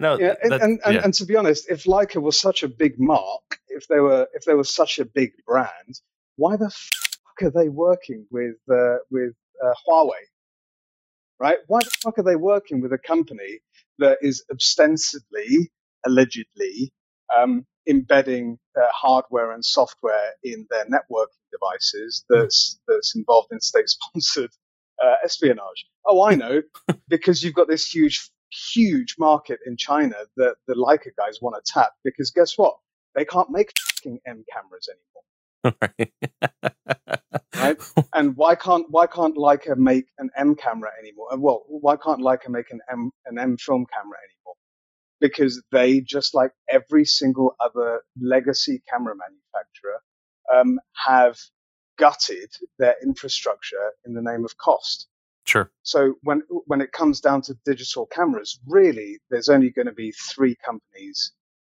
No, yeah, and, that- and, and, yeah. and to be honest, if Leica was such a big mark, if they were if they were such a big brand, why the fuck are they working with uh, with uh, Huawei? Right? Why the fuck are they working with a company that is ostensibly, allegedly, um, embedding uh, hardware and software in their networking devices that's that's involved in state-sponsored uh, espionage? Oh, I know, because you've got this huge huge market in China that the Leica guys want to tap because guess what? They can't make fucking M cameras anymore. Right? And why can't why can't Leica make an M camera anymore? Well, why can't Leica make an M an M film camera anymore? Because they, just like every single other legacy camera manufacturer, um, have gutted their infrastructure in the name of cost. Sure. So when when it comes down to digital cameras, really, there's only going to be three companies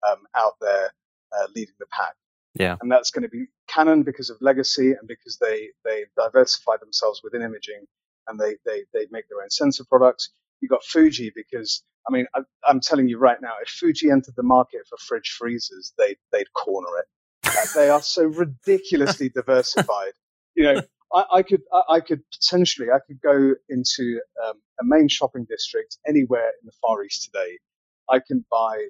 um, out there uh, leading the pack. Yeah. and that's going to be Canon because of legacy and because they they diversify themselves within imaging and they they they make their own sensor products. You got Fuji because I mean I, I'm telling you right now, if Fuji entered the market for fridge freezers, they they'd corner it. They are so ridiculously diversified. You know, I, I could I, I could potentially I could go into um, a main shopping district anywhere in the Far East today. I can buy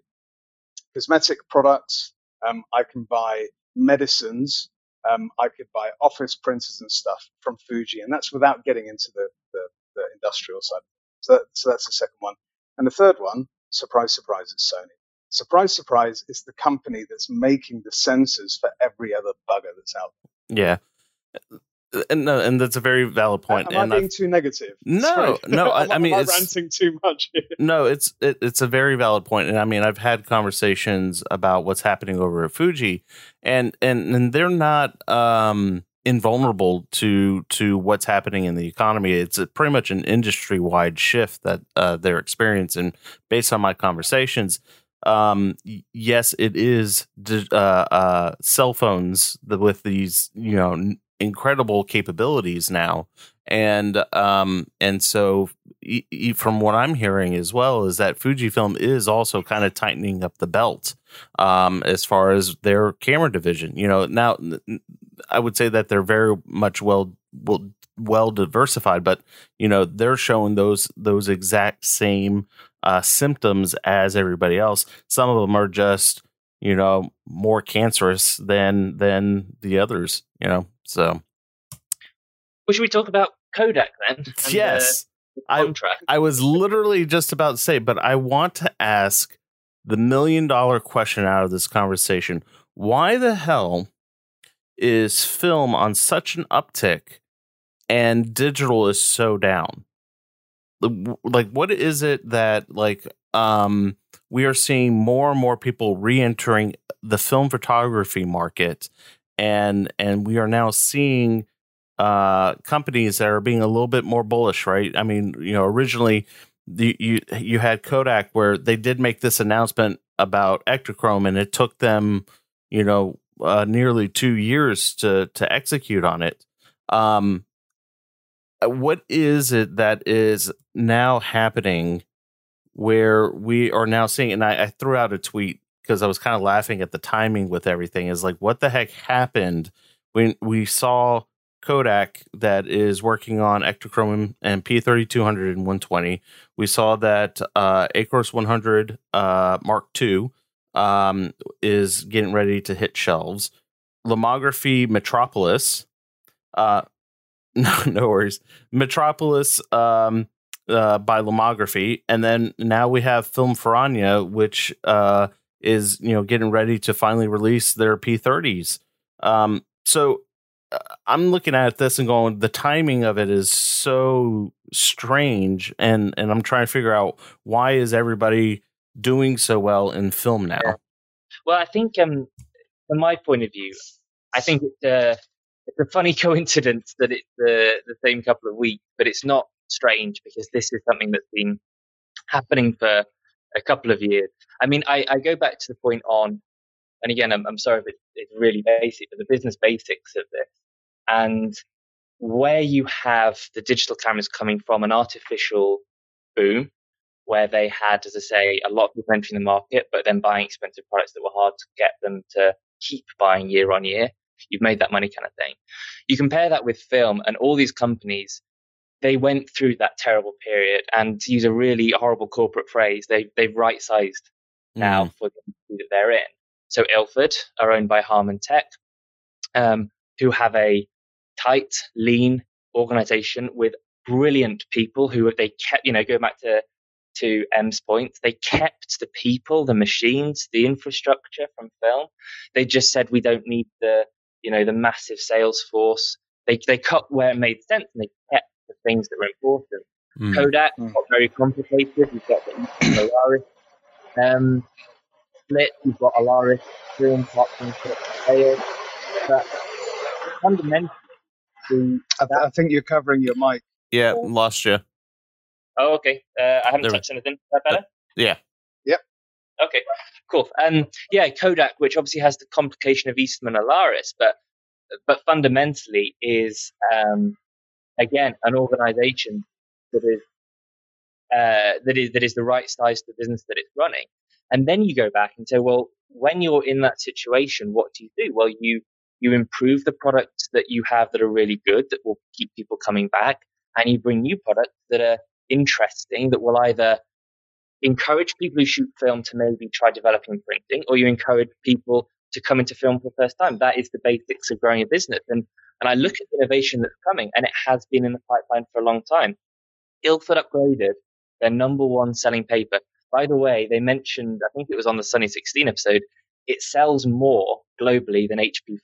cosmetic products. Um, I can buy medicines. Um, I could buy office printers and stuff from Fuji, and that's without getting into the, the, the industrial side. So, that, so that's the second one. And the third one, surprise, surprise, is Sony. Surprise, surprise, is the company that's making the sensors for every other bugger that's out there. Yeah. And no, and that's a very valid point. Am and I I- being too negative? No, Sorry. no, I- I mean, am I it's- ranting too much here? No, it's it, it's a very valid point. and I mean I've had conversations about what's happening over at Fuji, and and and they're not um, invulnerable to to what's happening in the economy. It's a, pretty much an industry wide shift that uh, they're experiencing. Based on my conversations, um, yes, it is uh, uh, cell phones with these you know incredible capabilities now, and um, and so e- e- from what I'm hearing as well is that Fujifilm is also kind of tightening up the belt um, as far as their camera division. You know, now i would say that they're very much well well well diversified, but you know they're showing those those exact same uh, symptoms as everybody else. Some of them are just you know, more cancerous than than the others, you know. So, well, should we talk about Kodak then? yes, the, the I I was literally just about to say, but I want to ask the million dollar question out of this conversation: Why the hell is film on such an uptick and digital is so down? Like, what is it that like um we are seeing more and more people re-entering the film photography market and and we are now seeing uh companies that are being a little bit more bullish right? I mean you know originally the, you you had kodak where they did make this announcement about ektachrome and it took them you know uh, nearly two years to to execute on it. Um what is it that is now happening where we are now seeing, and I, I threw out a tweet because I was kind of laughing at the timing with everything. Is like, what the heck happened when we saw Kodak that is working on Ektachrome and P3200 and 120. We saw that uh, Acros 100 uh, Mark II um, is getting ready to hit shelves. Lomography Metropolis, uh, no, no worries. Metropolis um, uh, by Lomography, and then now we have Film Ferrania, which uh, is you know getting ready to finally release their P30s. Um, so uh, I'm looking at this and going, the timing of it is so strange, and and I'm trying to figure out why is everybody doing so well in film now. Well, I think um, from my point of view, I think it's a, it's a funny coincidence that it's the, the same couple of weeks, but it's not strange because this is something that's been happening for a couple of years. I mean, I, I go back to the point on, and again, I'm, I'm sorry if it's, really basic, but the business basics of this and where you have the digital cameras coming from an artificial boom where they had, as I say, a lot of people entering the market, but then buying expensive products that were hard to get them to keep buying year on year. You've made that money kind of thing. You compare that with film and all these companies they went through that terrible period and to use a really horrible corporate phrase, they, they've right sized now mm. for the industry that they're in. So Ilford are owned by Harman Tech, um, who have a tight, lean organization with brilliant people who they kept, you know, go back to, to M's point, they kept the people, the machines, the infrastructure from film. They just said, we don't need the, you know, the massive sales force. They, they cut where it made sense and they kept the things that were important. Mm. Kodak mm. got very complicated. You've got the Alaris um, split. You've got Alaris doing parts and sales. But fundamentally, the, I, I, think you're covering your mic. Yeah, lost you. Oh, okay. Uh, I haven't there touched we... anything. Is that better? Uh, yeah. Yep. Okay, cool. And um, yeah, Kodak, which obviously has the complication of Eastman Alaris, but but fundamentally is um, again an organization that is uh, that is that is the right size to the business that it's running. And then you go back and say, well, when you're in that situation, what do you do? Well, you you improve the products that you have that are really good that will keep people coming back, and you bring new products that are interesting that will either encourage people who shoot film to maybe try developing printing, or you encourage people to come into film for the first time. That is the basics of growing a business. And and I look at the innovation that's coming, and it has been in the pipeline for a long time. Ilford upgraded their number one selling paper. By the way, they mentioned, I think it was on the Sunny 16 episode, it sells more globally than HP5.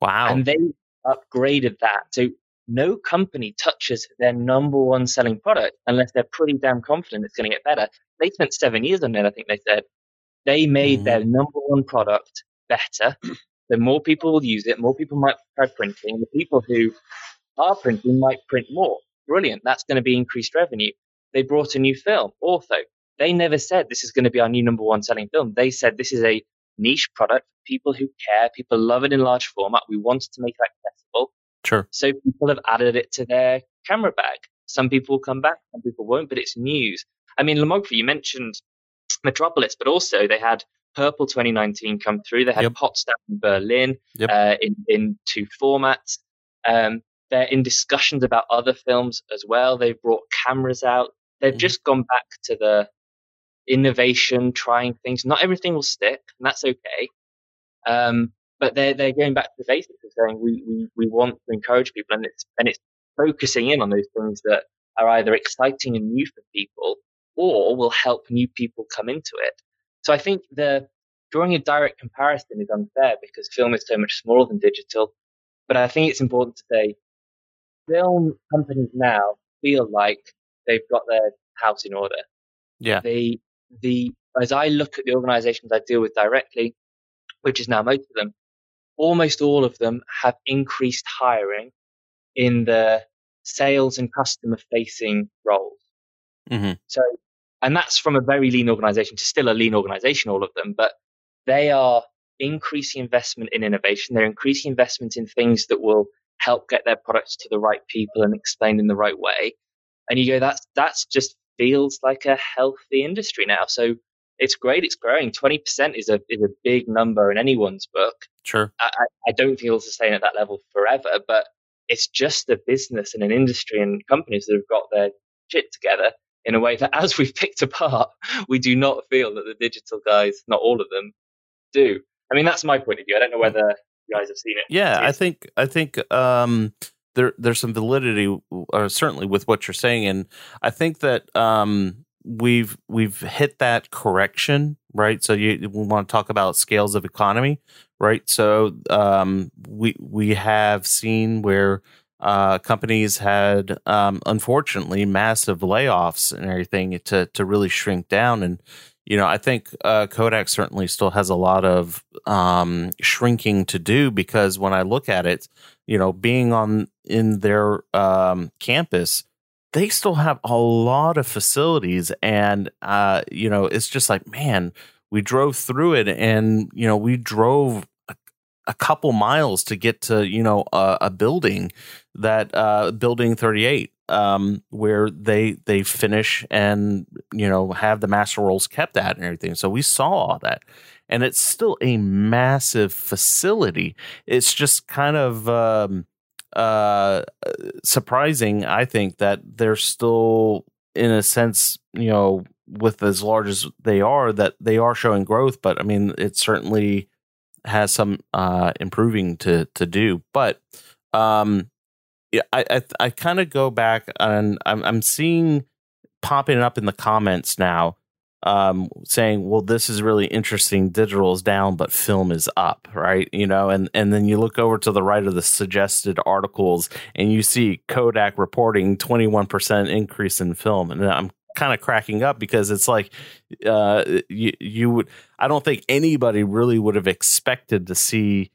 Wow. And they upgraded that. So no company touches their number one selling product unless they're pretty damn confident it's going to get better. They spent seven years on it, I think they said. They made mm. their number one product better then more people will use it. More people might try printing. The people who are printing might print more. Brilliant. That's going to be increased revenue. They brought a new film, Ortho. They never said this is going to be our new number one selling film. They said this is a niche product. for People who care, people love it in large format. We wanted to make it accessible. Sure. So people have added it to their camera bag. Some people will come back, some people won't, but it's news. I mean, Lomography, you mentioned Metropolis, but also they had Purple 2019 come through. They had yep. Potsdam in Berlin yep. uh, in, in two formats. Um, they're in discussions about other films as well. They've brought cameras out. They've mm just gone back to the innovation, trying things. Not everything will stick, and that's okay. Um, but they're they're going back to the basics of saying we, we, we want to encourage people, and it's and it's focusing in on those things that are either exciting and new for people, or will help new people come into it. So I think the drawing a direct comparison is unfair because film is so much smaller than digital. But I think it's important to say film companies now feel like they've got their house in order. Yeah. They the as I look at the organizations I deal with directly, which is now most of them, almost all of them have increased hiring in the sales and customer facing roles. Mm-hmm. So, and that's from a very lean organization to still a lean organization, all of them, but they are increasing investment in innovation. They're increasing investment in things that will help get their products to the right people and explained in the right way. And you go, that's, that's just feels like a healthy industry now. So it's great. It's growing. 20% is a, is a big number in anyone's book. Sure. I, I don't think it'll sustain at that level forever, but it's just a business and an industry and companies that have got their shit together in a way that as we've picked apart, we do not feel that the digital guys, not all of them, do. I mean, that's my point of view. I don't know whether you guys have seen it. Yeah, I think I think um, there there's some validity, uh, certainly with what you're saying, and I think that um, we've we've hit that correction, right? So you we want to talk about scales of economy, right? So um, we we have seen where uh, companies had um, unfortunately massive layoffs and everything to to really shrink down. And you know, I think uh, Kodak certainly still has a lot of um, shrinking to do because when I look at it, you know, being on in their um, campus, they still have a lot of facilities, and uh, you know, it's just like, man, we drove through it, and you know, we drove a, couple miles to get to you know a, a building that uh, building thirty eight um, where they they finish and you know have the master rolls kept at and everything. So we saw all that, and it's still a massive facility. It's just kind of um, uh, surprising, I think, that they're still in a sense, you know, with as large as they are, that they are showing growth. But I mean, it's certainly has some uh, improving to to do, but. Um, I I, I kind of go back and I'm I'm seeing popping up in the comments now, um, saying, "Well, this is really interesting. Digital is down, but film is up." Right? You know, and and then you look over to the right of the suggested articles, and you see Kodak reporting 21 percent increase in film, and I'm kind of cracking up because it's like uh, you you would I don't think anybody really would have expected to see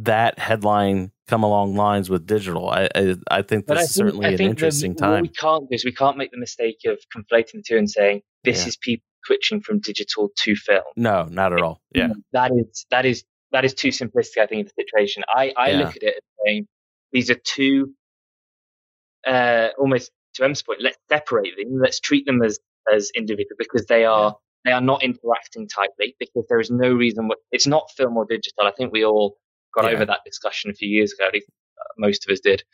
that headline come along lines with digital. I I, I think this I is think, certainly an interesting the, time. We can't do is we can't make the mistake of conflating the two and saying this yeah. is people switching from digital to film. No, not at all. Yeah, that is that is that is too simplistic. I think of the situation. I I yeah. look at it as saying these are two uh, almost to M's point. Let's separate them. Let's treat them as as individual because they are. Yeah. They are not interacting tightly because there is no reason. What, it's not film or digital. I think we all got yeah. over that discussion a few years ago. At least uh, most of us did.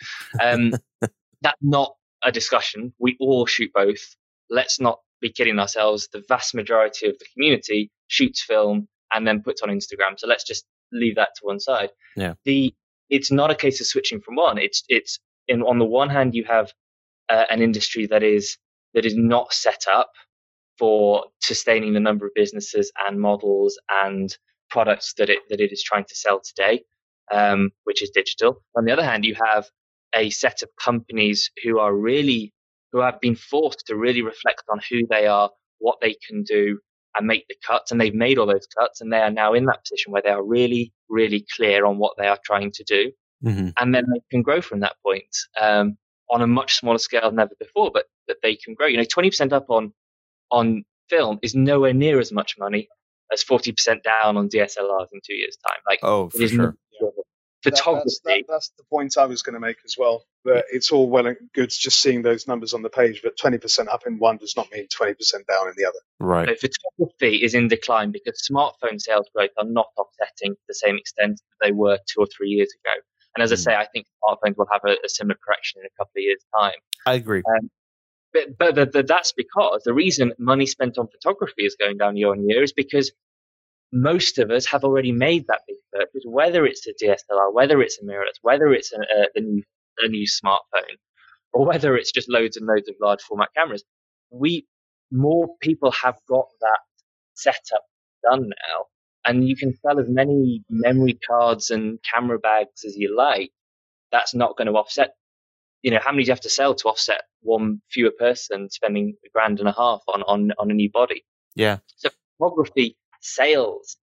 Um, that's not a discussion. We all shoot both. Let's not be kidding ourselves. The vast majority of the community shoots film and then puts on Instagram. So let's just leave that to one side. Yeah. The it's not a case of switching from one. It's it's in on the one hand you have uh, an industry that is that is not set up for sustaining the number of businesses and models and products that it that it is trying to sell today, um, which is digital. On the other hand, you have a set of companies who are really who have been forced to really reflect on who they are, what they can do, and make the cuts. And they've made all those cuts, and they are now in that position where they are really, really clear on what they are trying to do, mm-hmm. and then they can grow from that point um, on a much smaller scale than ever before. But that they can grow. You know, twenty percent up on on film is nowhere near as much money as 40% down on DSLRs in two years' time. Like, oh, for sure. Photography. That, that's, that, that's, the point I was going to make as well. That it's all well and good just seeing those numbers on the page, but 20% up in one does not mean 20% down in the other. Right. So photography is in decline because smartphone sales growth are not offsetting to the same extent that they were two or three years ago. And as mm. I say, I think smartphones will have a, a, similar correction in a couple of years' time. I agree. Um, but, but the, the, that's because the reason money spent on photography is going down year on year is because most of us have already made that big purchase, whether it's a DSLR, whether it's a mirrorless, whether it's a, a, a, new, a new smartphone, or whether it's just loads and loads of large format cameras. We more people have got that setup done now, and you can sell as many memory cards and camera bags as you like. That's not going to offset. You know, how many do you have to sell to offset one fewer person spending a grand and a half on on on a new body? Yeah. So photography sales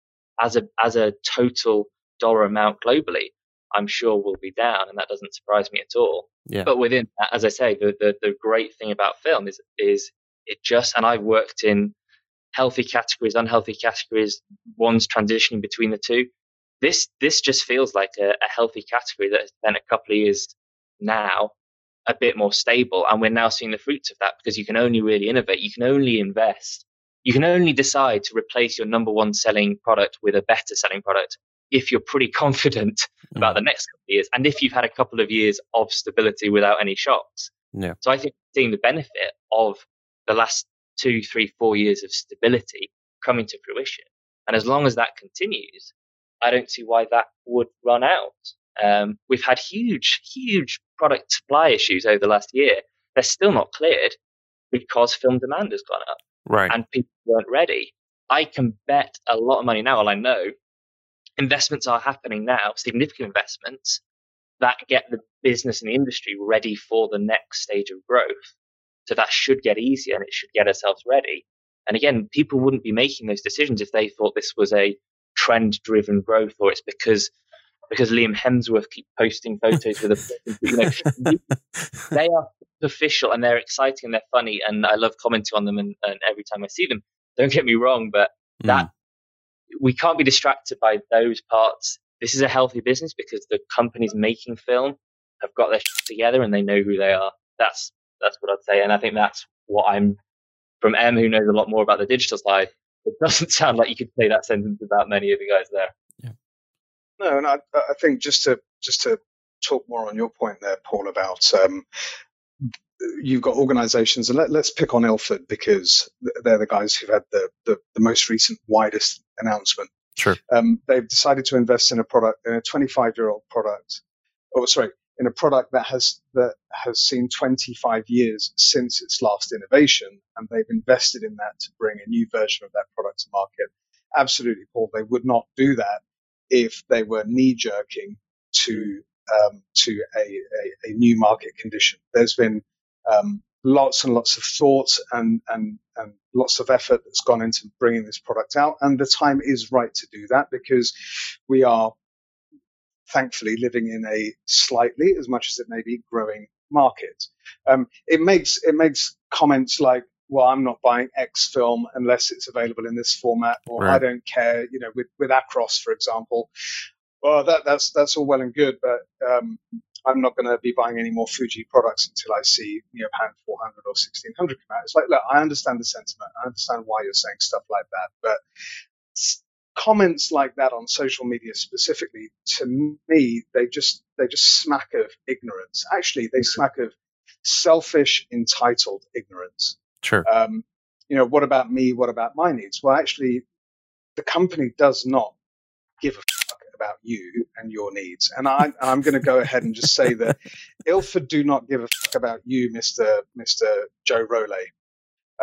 as a as a total dollar amount globally, I'm sure will be down, and that doesn't surprise me at all. Yeah. But within that, as I say, the, the the great thing about film is is it just and I've worked in healthy categories, unhealthy categories, one's transitioning between the two. This this just feels like a, a healthy category that has been a couple of years now a bit more stable, and we're now seeing the fruits of that because you can only really innovate, you can only invest you can only decide to replace your number one selling product with a better selling product if you're pretty confident about the mm. next couple of years and if you've had a couple of years of stability without any shocks. Yeah. So I think seeing the benefit of the last two, three, four years of stability coming to fruition. And as long as that continues, I don't see why that would run out. Um, we've had huge, huge product supply issues over the last year. They're still not cleared because film demand has gone up right. and people weren't ready. I can bet a lot of money now, well, I know investments are happening now, significant investments that get the business and the industry ready for the next stage of growth. So that should get easier and it should get ourselves ready. And again, people wouldn't be making those decisions if they thought this was a trend driven growth or it's because because Liam Hemsworth keep posting photos with a you know, they are superficial and they're exciting and they're funny and I love commenting on them and, and every time I see them. Don't get me wrong, but mm. that we can't be distracted by those parts. This is a healthy business because the companies making film have got their shit together and they know who they are. That's that's what I'd say, and I think that's what I'm from M, who knows a lot more about the digital side. It doesn't sound like you could say that sentence about many of the guys there. Yeah. No, and I, I think just to just to talk more on your point there, Paul, about um, you've got organizations, and let, us pick on Ilford because they're the guys who've had the, the, the most recent, widest announcement. Sure. Um, they've decided to invest in a product, in a 25 year old product. Oh, sorry, in a product that has that has seen 25 years since its last innovation, and they've invested in that to bring a new version of that product to market. Absolutely, Paul. They would not do that if they were knee jerking to um, to a, a, a, new market condition. There's been um, lots and lots of thought and, and, and lots of effort that's gone into bringing this product out. And the time is right to do that because we are thankfully living in a slightly, as much as it may be, growing market. Um, it makes it makes comments like, "Well, I'm not buying X film unless it's available in this format," or right. "I don't care." You know, with with Acros, for example. Well, that that's that's all well and good, but um, I'm not going to be buying any more Fuji products until I see Neopan 400 or 1600 come out. It's like, look, I understand the sentiment. I understand why you're saying stuff like that, but comments like that on social media specifically, to me, they just they just smack of ignorance. Actually, they smack of selfish, entitled ignorance. Sure. Um, you know, what about me? What about my needs? Well, actually, the company does not give a fuck about you and your needs. And I, am going to go ahead and just say that Ilford do not give a fuck about you, Mr. Mr. Joe Rolle.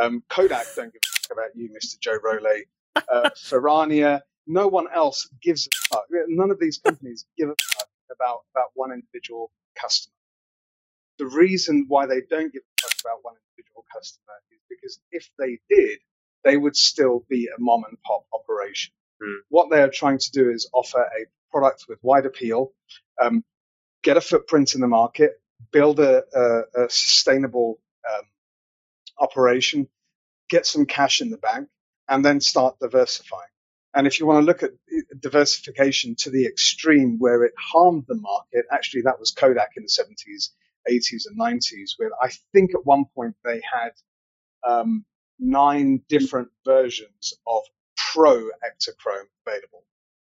Um, Kodak don't give a fuck about you, Mr. Joe Rolle. Uh, Ferrania, no one else gives a fuck. None of these companies give a fuck about, about one individual customer. The reason why they don't give a fuck about one individual customer is because if they did, they would still be a mom and pop operation. Mm. What they are trying to do is offer a product with wide appeal, um, get a footprint in the market, build a, a, a sustainable um, operation, get some cash in the bank, and then start diversifying. And if you want to look at diversification to the extreme where it harmed the market, actually that was Kodak in the 70s, 80s, and 90s, where I think at one point they had um, nine different versions of Pro Ektachrome available.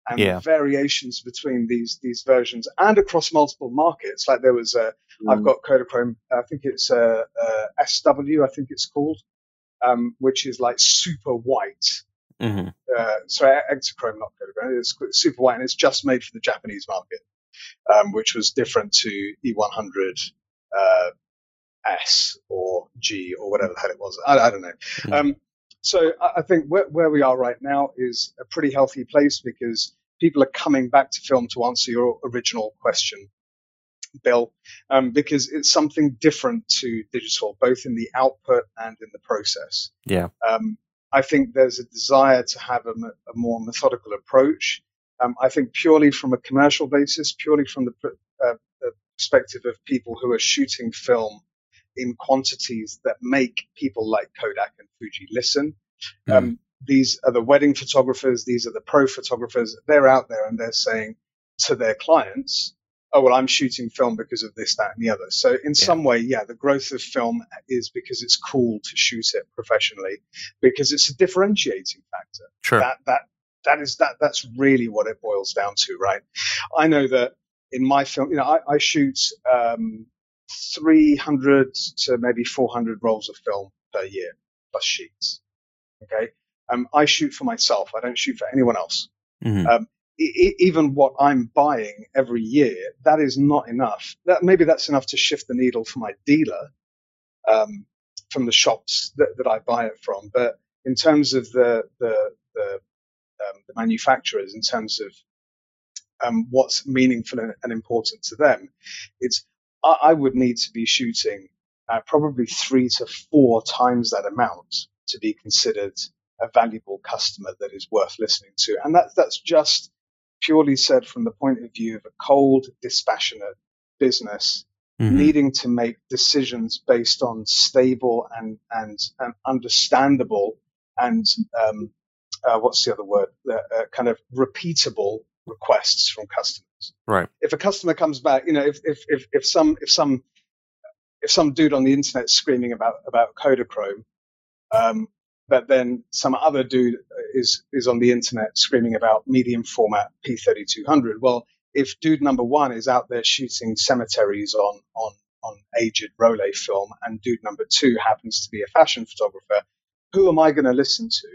and Yeah. variations between these these versions and across multiple markets. Like there was a, I've got Kodachrome, I think it's a, a SW, I think it's called, um, which is like super white. hmm Uh, sorry, Ektachrome, not Kodachrome. It's super white, and it's just made for the Japanese market, um, which was different to E100 uh, S or G or whatever the hell it was. I, I don't know. Mhm. Um, so I, I think where, where we are right now is a pretty healthy place because people are coming back to film to answer your original question, Bill, um, because it's something different to digital, both in the output and in the process. Yeah. Um, I think there's a desire to have a, a more methodical approach. Um, I think purely from a commercial basis, purely from the, uh, the perspective of people who are shooting film in quantities that make people like Kodak and Fuji listen. Um, these are the wedding photographers. These are the pro photographers. They're out there and they're saying to their clients, "Oh well, I'm shooting film because of this, that, and the other." So in some way, yeah, the growth of film is because it's cool to shoot it professionally, because it's a differentiating factor Sure. that that that is that that's really what it boils down to, right? I know that in my film, you know, I, I shoot um, 300 to maybe 400 rolls of film per year plus sheets. Okay, um, I shoot for myself. I don't shoot for anyone else. Mhm. Um, even what I'm buying every year, that is not enough. That maybe that's enough to shift the needle for my dealer um, from the shops that, that I buy it from. But in terms of the the the, um, the manufacturers, in terms of um, what's meaningful and, important to them, it's I, I would need to be shooting uh, probably three to four times that amount to be considered a valuable customer that is worth listening to, and that that's just purely said from the point of view of a cold, dispassionate business Mhm. needing to make decisions based on stable and and, and understandable and um, uh, what's the other word? Uh, uh, kind of repeatable requests from customers. Right. If a customer comes back, you know, if if if, if some if some if some dude on the internet screaming about about Kodachrome, um, but then some other dude is is on the internet screaming about medium format P3200. Well, if dude number one is out there shooting cemeteries on on on aged Rollei film, and dude number two happens to be a fashion photographer, who am I going to listen to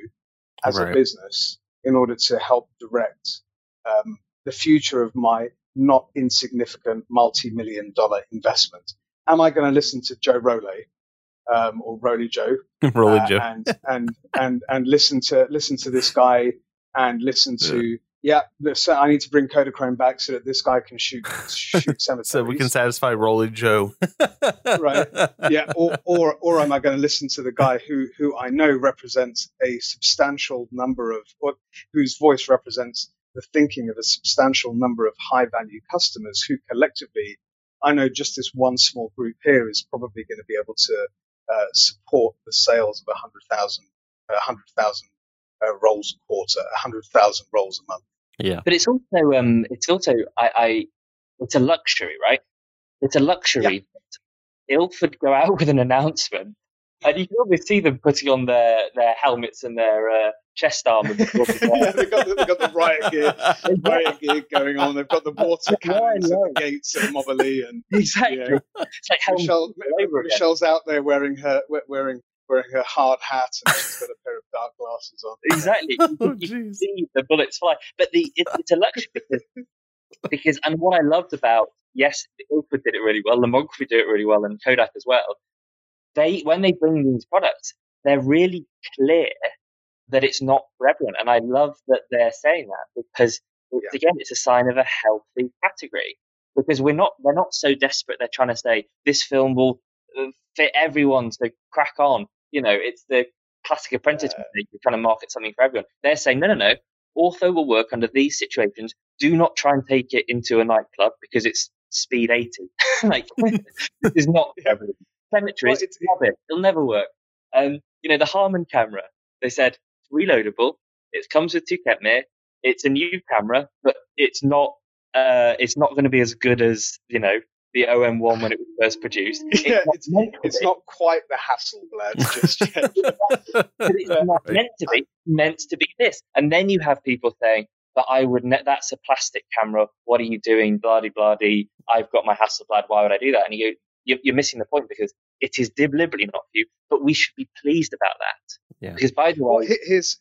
as Right. a business in order to help direct um, the future of my not insignificant multi-million dollar investment? Am I going to listen to Joe Rolei um, or Roley Joe Rolly uh, Joe. and and and and listen to listen to this guy and listen to yeah. this, I need to bring Kodachrome back so that this guy can shoot shoot cemeteries. so we can satisfy Rolly Joe. Right. yeah, or, or or am I going to listen to the guy who who I know represents a substantial number of, or whose voice represents the thinking of a substantial number of high value customers who collectively, I know just this one small group here is probably going to be able to uh, support the sales of a hundred thousand, a hundred thousand uh, rolls a quarter, a hundred thousand rolls a month. Yeah. But it's also um, it's also I, I it's a luxury, right? It's a luxury. Ilford go out with an announcement, and you can always see them putting on their, their helmets and their uh, chest armor. yeah, they've, got the, they've got the riot gear, riot gear going on. They've got the water Yeah, cannons at the gates at Mobberley, and exactly. Yeah. It's like helmet Michelle, all over again. Michelle's out there wearing her wearing wearing her hard hat, and she's got a pair of dark glasses on. Exactly. You Oh, you can see the bullets fly. But the it, it's a luxury because, because and what I loved about yes, Ilford did it really well, Lomography did it really well, and Kodak as well. They when they bring these products, they're really clear that it's not for everyone, and I love that they're saying that because Yeah. again, it's a sign of a healthy category. Because we're not, they're not so desperate. They're trying to say this film will uh, fit everyone to crack on. You know, it's the classic apprentice Uh, mistake. You're trying to market something for everyone. They're saying, no, no, no. Ortho will work under these situations. Do not try and take it into a nightclub because it's speed 80. like, this is not everyone. Cemeteries, Well, it's- it. It'll never work. Um, you know, the Harman camera, they said it's reloadable. It comes with two Kentmere. It's a new camera, but it's not, uh, it's not going to be as good as, you know, the OM1 when it was first produced. Yeah, not it's- It's not quite the Hasselblad just yet. but it's not meant to be. Meant to be this. And then you have people saying, but I would. Ne- that's a plastic camera. What are you doing? Bloody bloody. I've got my Hasselblad. Why would I do that? And you, you're, you're missing the point because it is deliberately not for you. But we should be pleased about that. Yeah. Because by the way, well, here's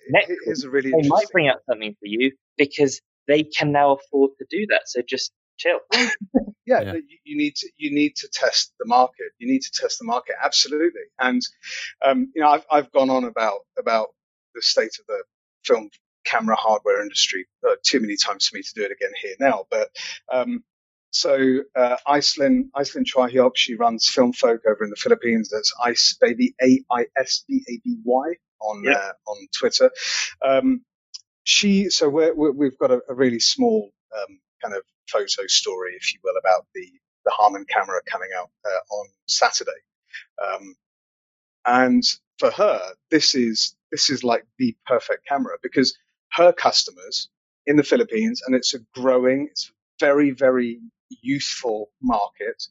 here's a really they might bring out something for you because they can now afford to do that. So just chill. yeah, yeah. You, you, need to you need to test the market. You need to test the market absolutely. And um, you know, I've I've gone on about about the state of the film camera hardware industry uh, too many times for me to do it again here now. But um, so uh, Iceland, Aislinn Chua she runs Film Folk over in the Philippines. That's Ice Baby A I S B A B Y on yeah. uh, on Twitter. Um, she so we have got a, a, really small um, kind of photo story, if you will, about the the Harman camera coming out uh, on Saturday. Um, and for her, this is this is like the perfect camera because her customers in the Philippines, and it's a growing, it's very very youthful market.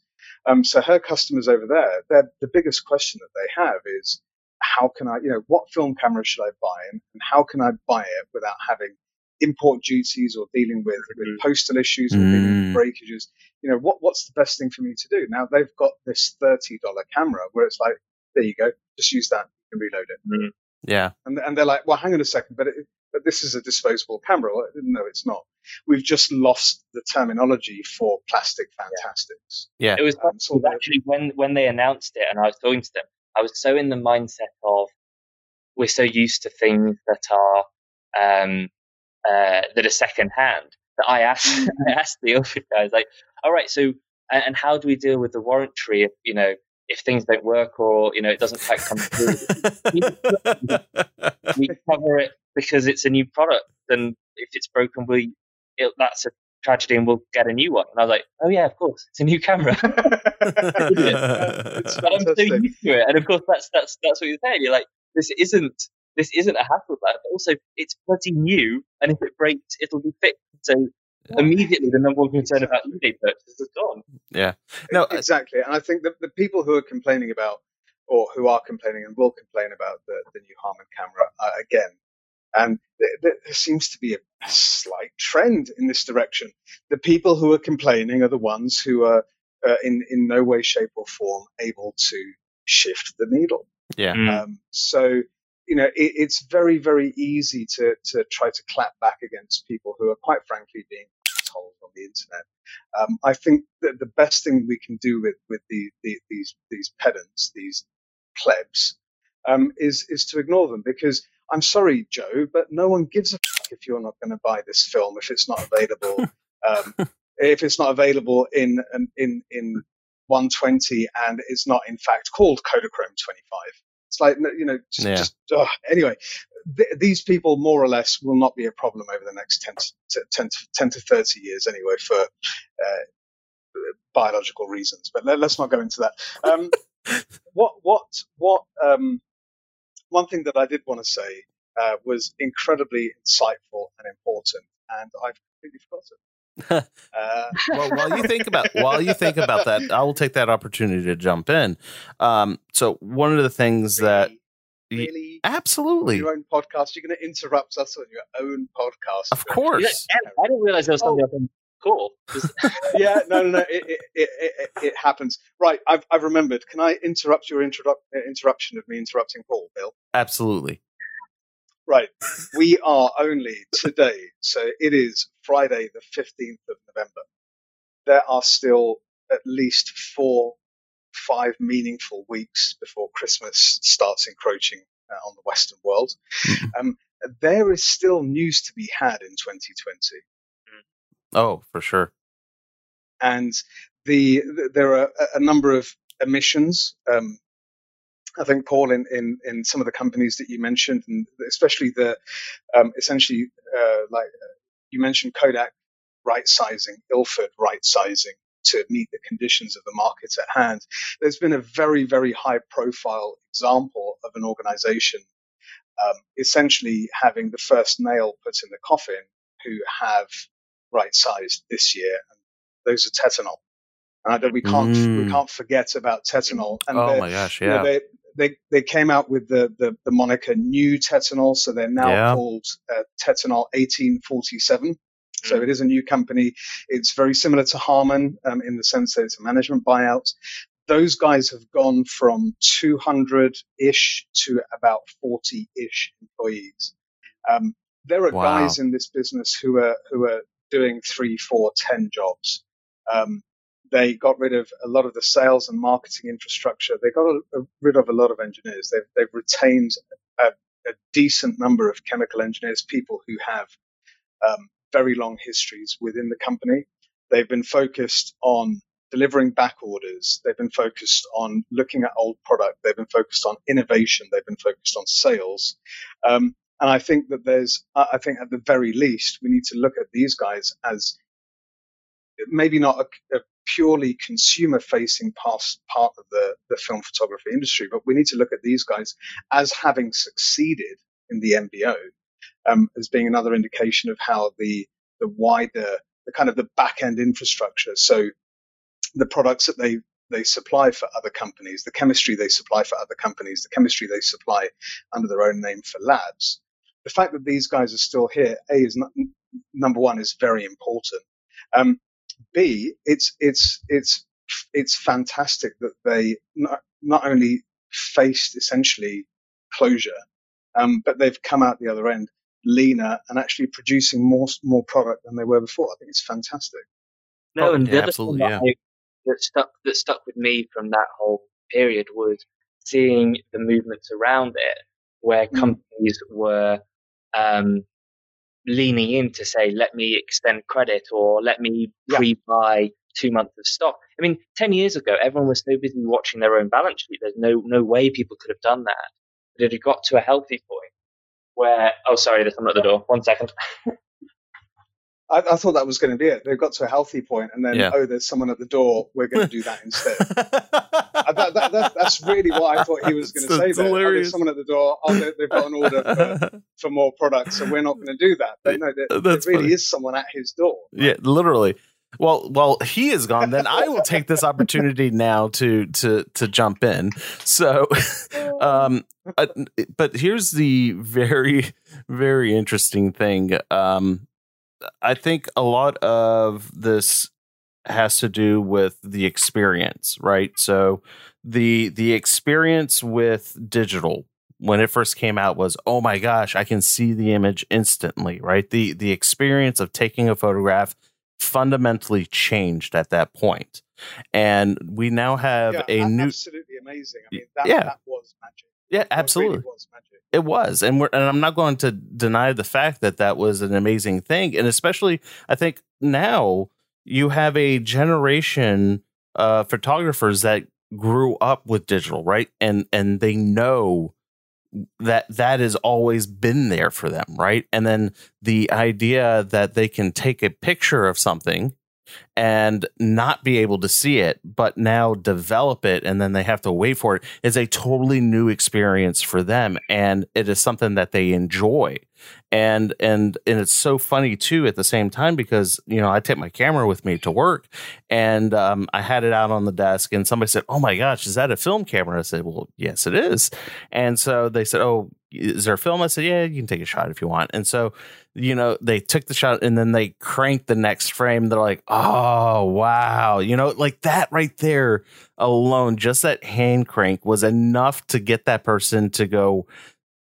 Um, so her customers over there, the biggest question that they have is how can I, you know, what film camera should I buy and, how can I buy it without having import duties or dealing with, with mm-hmm. postal issues or dealing with mm. breakages? You know, what, what's the best thing for me to do? Now they've got this $30 camera where it's like, there you go, just use that and reload it. Mm. Yeah. And, and they're like, well, hang on a second, but, it, but this is a disposable camera. No, it's not. We've just lost the terminology for plastic fantastics. Yeah. It was, um, so actually when, when they announced it and I was talking to them, I was so in the mindset of we're so used to things that are um, uh, that are second hand that I asked I asked the other guys like, all right, so and how do we deal with the warranty if you know if things don't work or you know it doesn't quite come through? we cover it because it's a new product, and if it's broken, we it, that's a tragedy and we'll get a new one. And I was like, oh yeah, of course, it's a new camera. but I'm so used to it, and of course that's that's that's what you're saying. You're like, this isn't this isn't a Hasselblad, but also it's bloody new, and if it breaks, it'll be fixed. So immediately the number one concern about eBay purchases is gone. Yeah, no, exactly. And I think that the people who are complaining about, or who are complaining and will complain about the, the new Harman camera, uh, again, and there, there seems to be a, a, slight trend in this direction. The people who are complaining are the ones who are uh, in, in no way, shape, or form able to shift the needle. Yeah. Mm. Um, so, you know, it, it's very, very easy to, to try to clap back against people who are quite frankly being told on the internet. Um, I think that the best thing we can do with, with the, the, these, these pedants, these plebs, um, is, is to ignore them because I'm sorry, Joe, but no one gives a fuck if you're not going to buy this film if it's not available. um, if it's not available in in in 120 and it's not in fact called Kodachrome 25. It's like you know, just, yeah. just oh, anyway. Th- these people more or less will not be a problem over the next 10 to, 10 to, 10 to 30 years anyway for uh, biological reasons. But let, us not go into that. Um, what what what um, one thing that I did want to say uh, was incredibly insightful and important, and I've completely forgotten. uh, well, while you think about while you think about that, I will take that opportunity to jump in. Um, so one of the things really, that really absolutely your own podcast, you're going to interrupt us on your own podcast. Of course, I didn't realize there was something oh. Cool. yeah, no, no, no. It, it, it, it, happens. Right, I've, I've remembered. Can I interrupt your interrupt, interruption of me interrupting Paul, Bill? Absolutely. Right. We are only today, so it is Friday, the 15th of November. There are still at least four, five meaningful weeks before Christmas starts encroaching uh, on the Western world. Um, there is still news to be had in 2020. Oh, for sure. And the, the there are a, number of emissions um, I think, Paul, in, in, in some of the companies that you mentioned, and especially the um, essentially uh, like uh, you mentioned Kodak right sizing, Ilford right sizing to meet the conditions of the markets at hand. There's been a very, very high profile example of an organization um, essentially having the first nail put in the coffin who have right sized this year. And those are Tetenal. And we can't mm. we can't forget about Tetenal. And oh my gosh, yeah. You know, they they came out with the the, the moniker New Tetenal, so they're now Yeah. called uh, Tetenal 1847. So Mm. it is a new company. It's very similar to Harman um, in the sense that it's a management buyout. Those guys have gone from 200 ish to about 40 ish employees. Um, there are Wow. guys in this business who are who are doing three, four, ten jobs. Um, they got rid of a lot of the sales and marketing infrastructure. They got a, a, rid of a lot of engineers. They've, they've retained a, a decent number of chemical engineers, people who have um, very long histories within the company. They've been focused on delivering back orders. They've been focused on looking at old product. They've been focused on innovation. They've been focused on sales. Um, and I think that there's, I think at the very least, we need to look at these guys as maybe not a, a purely consumer facing part, part of the, the film photography industry, but we need to look at these guys as having succeeded in the MBO um, as being another indication of how the, the wider, the kind of the back end infrastructure. So the products that they, they supply for other companies, the chemistry they supply for other companies, the chemistry they supply under their own name for labs. The fact that these guys are still here, A, is not, number one, is very important. Um, B, it's it's it's it's fantastic that they not not only faced essentially closure, um, but they've come out the other end leaner and actually producing more more product than they were before. I think it's fantastic. No, Oh, and yeah, the other absolutely, thing yeah. that, I, that stuck that stuck with me from that whole period was seeing the movements around it, where Mm. companies were um, leaning in to say, "Let me extend credit," or "Let me Yeah. pre-buy two months of stock." I mean, ten years ago, everyone was so busy watching their own balance sheet. There's no no way people could have done that. But it had got to a healthy point where. Oh, sorry, there's someone at the door. One second. I, I thought that was going to be it. They've got to a healthy point, and then Yeah. oh, there's someone at the door. We're going to do that instead. Uh, that, that, that, that's really what I thought he was going to say. There. Oh, there's someone at the door. Oh, they, they've got an order for, for more products, so we're not going to do that. But no, there, there really funny. is someone at his door. Yeah, literally. Well, well, he is gone. Then I will take this opportunity now to to to jump in. So, um, uh, but here's the very very interesting thing. Um, I think a lot of this has to do with the experience, right? So the the experience with digital when it first came out was oh my gosh, I can see the image instantly, right? The the experience of taking a photograph fundamentally changed at that point. And we now have yeah, a new absolutely amazing. I mean, that, Yeah. that was magic. yeah, absolutely. really was magic. It was, and we're, and I'm not going to deny the fact that that was an amazing thing, and especially I think now you have a generation of photographers that grew up with digital, right, and and they know that that has always been there for them, right, and then the idea that they can take a picture of something and not be able to see it, but now develop it and then they have to wait for it is a totally new experience for them. And it is something that they enjoy. And and and it's so funny too at the same time because you know I take my camera with me to work and um, I had it out on the desk and somebody said, "Oh my gosh, is that a film camera?" I said, "Well, yes, it is." And so they said, "Oh, is there a film?" I said, "Yeah, you can take a shot if you want." And so you know, they took the shot and then they cranked the next frame. They're like, oh, wow. You know, like that right there alone, just that hand crank was enough to get that person to go,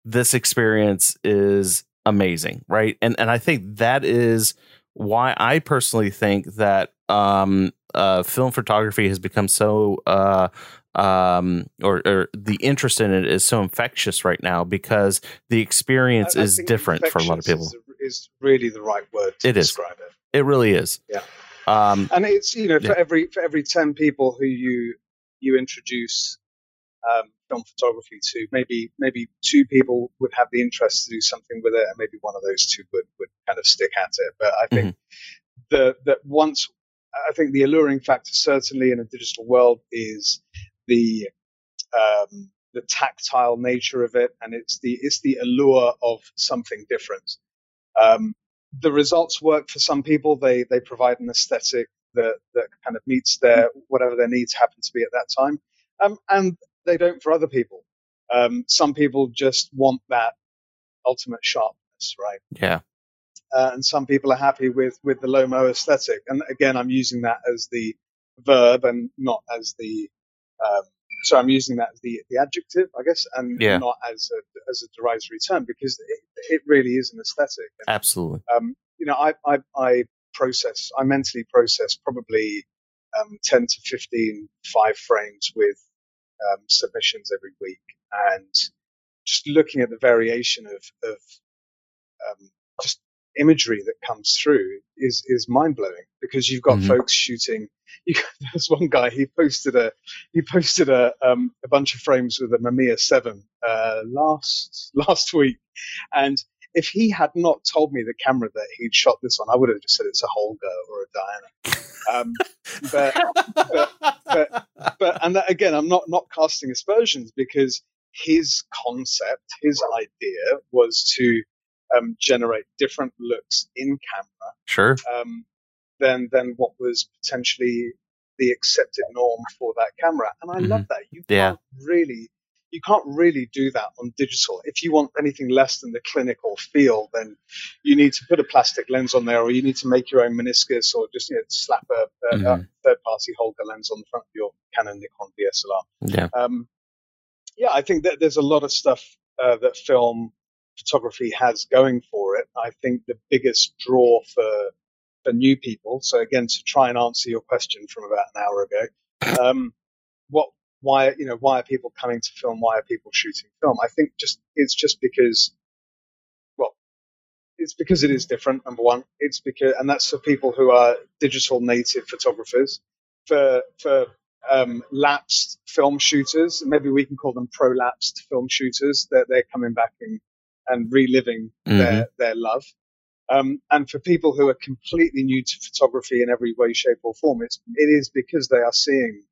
this experience is amazing. Right. And, and I think that is why I personally think that, um, uh, film photography has become so, uh, um or, or the interest in it is so infectious right now because the experience I- I is different for a lot of people Is, is really the right word to It is. describe it. it really is Yeah. Um and it's you know for every for every 10 people who you you introduce um, film photography to maybe maybe two people would have the interest to do something with it and maybe one of those two would would kind of stick at it. But i think the that once i think the alluring factor certainly in a digital world is the um the tactile nature of it and it's the it's the allure of something different. Um the results work for some people. They they provide an aesthetic that that kind of meets their whatever their needs happen to be at that time, um, and they don't for other people. Um, some people just want that ultimate sharpness, right? Yeah. Uh, and some people are happy with with the Lomo aesthetic. And again, I'm using that as the verb and not as the um, so I'm using that as the, the adjective, I guess, and Yeah. not as a as a derisory term because it, it really is an aesthetic. And, Absolutely. um, you know, I, I I process, I mentally process probably um, 10 to 15 five frames with um, submissions every week, and just looking at the variation of of um, imagery that comes through is is mind blowing because you've got Mhm. folks shooting. You, there's one guy he posted a he posted a um, a bunch of frames with a Mamiya seven uh, last last week, and if he had not told me the camera that he'd shot this on, I would have just said it's a Holga or a Diana. Um, but but but and that, again, I'm not not casting aspersions because his concept, his idea was to um, generate different looks in camera Sure. um, than than what was potentially the accepted norm for that camera. And I love that. You Yeah. can't really you can't really do that on digital. If you want anything less than the clinical feel, then you need to put a plastic lens on there, or you need to make your own meniscus, or just you know, slap a, a, a Mhm. third-party Holga lens on the front of your Canon Nikon DSLR. Yeah. Um, yeah, I think that there's a lot of stuff uh, that film photography has going for it. I think the biggest draw for for new people. So again, to try and answer your question from about an hour ago, um, what, why, you know, why are people coming to film? Why are people shooting film? I think just it's just because, well, it's because it is different. Number one, it's because, and that's for people who are digital native photographers. For for um, lapsed film shooters, maybe we can call them prolapsed film shooters. That they're coming back and and reliving their their love. Um, and for people who are completely new to photography in every way, shape, or form, it's it is because they are seeing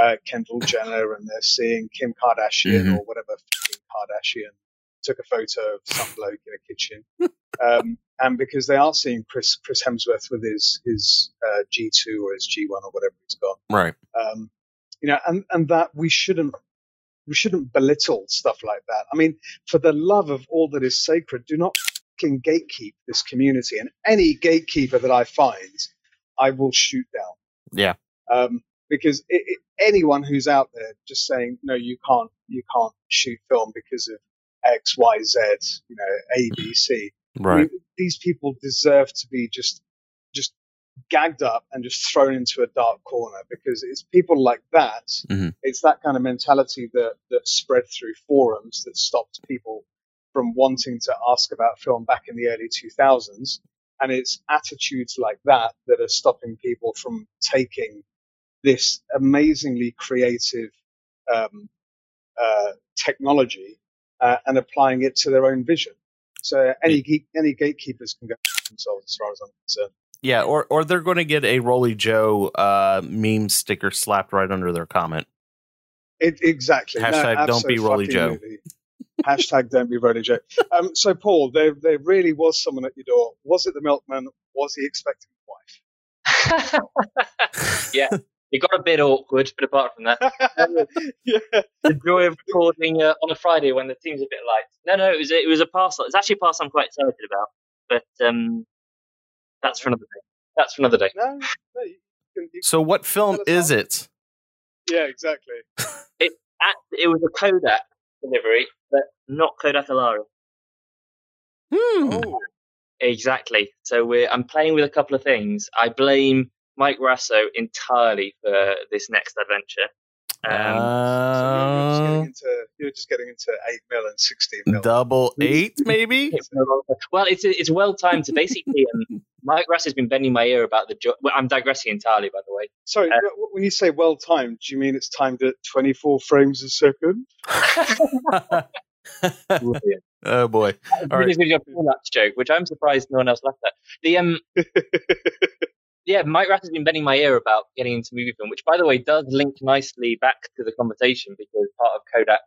uh, Kendall Jenner and they're seeing Kim Kardashian Mhm. or whatever Kardashian took a photo of some bloke in a kitchen, um, and because they are seeing Chris Chris Hemsworth with his his uh, G2 or his G1 or whatever he's got Right. um, you know, and, and that we shouldn't we shouldn't belittle stuff like that. I mean, for the love of all that is sacred, do not fucking gatekeep this community. And any gatekeeper that I find, I will shoot down. Yeah. Um, because it, it, anyone who's out there just saying no, you can't you can't shoot film because of X, Y, Z, you know, A, B, C. Right. mean, these people deserve to be just gagged up and just thrown into a dark corner because it's people like that. Mhm. It's that kind of mentality that that spread through forums that stopped people from wanting to ask about film back in the early 2000s. And it's attitudes like that that are stopping people from taking this amazingly creative um, uh, technology uh, and applying it to their own vision. So any geek, any gatekeepers can go themselves, as far as I'm concerned. Yeah, or or they're going to get a Rolly Joe uh, meme sticker slapped right under their comment. It, exactly. Hashtag don't be Rolly Joe. abso-fucking-lutely. Hashtag don't be Rolly Joe. Um, so Paul, there there really was someone at your door. Was it the milkman? Was he expecting a wife? yeah, it got a bit awkward, but apart from that, yeah. the joy of recording uh, on a Friday when the team's a bit light. No, no, it was a, it was a parcel. It's actually a parcel I'm quite excited about, but um, that's for another day. That's for another day. No, no. You can, you, So, what film is how. it? yeah, exactly. At, it was a Kodak delivery, but not Kodak Alaris. Hmm. Oh, Exactly. So we're I'm playing with a couple of things. I blame Mike Raso entirely for this next adventure. Um, so you're, you're just getting Uh, into you're just getting into eight mil and sixteen mil. double eight, maybe. it's no longer- well, it's it's well timed to basically. Um, Mike Raso has been bending my ear about the. Jo- well, I'm digressing entirely, by the way. Sorry, Uh, when you say well timed, do you mean it's timed at 24 frames a second? Oh boy! All All right. right. your peanuts joke, which I'm surprised no one else laughed at. The um, yeah, Mike Raso has been bending my ear about getting into movie film, which, by the way, does link nicely back to the conversation because part of Kodak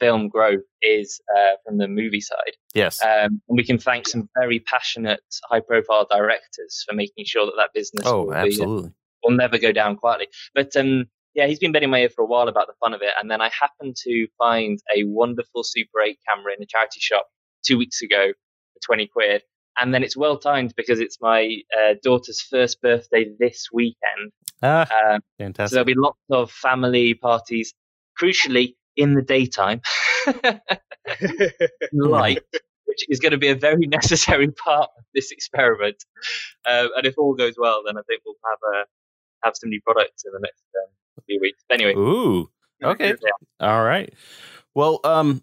film growth is uh, from the movie side, Yes. um, and we can thank some very passionate, high-profile directors for making sure that that business oh, will, be, uh, will never go down quietly. But um, yeah, he's been bending my ear for a while about the fun of it. And then I happened to find a wonderful Super 8 camera in a charity shop two weeks ago for 20 quid. And then it's well timed because it's my uh, daughter's first birthday this weekend. Ah, Um, fantastic. so there'll be lots of family parties, crucially in the daytime, light, which is going to be a very necessary part of this experiment. Uh, and if all goes well, then I think we'll have uh, have some new products in the next um, few weeks. Anyway, Ooh. Okay. All right. Well, um,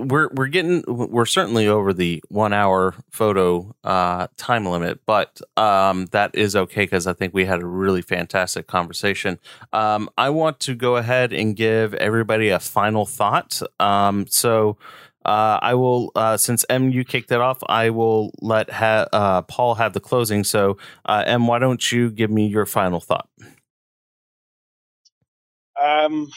we're we're getting we're certainly over the one hour photo uh time limit, but um that is okay because I think we had a really fantastic conversation. Um, I want to go ahead and give everybody a final thought. Um, so. Uh, I will, uh, since EM, you kicked it off, I will let ha- uh, Paul have the closing. So, uh, EM, why don't you give me your final thought? Um,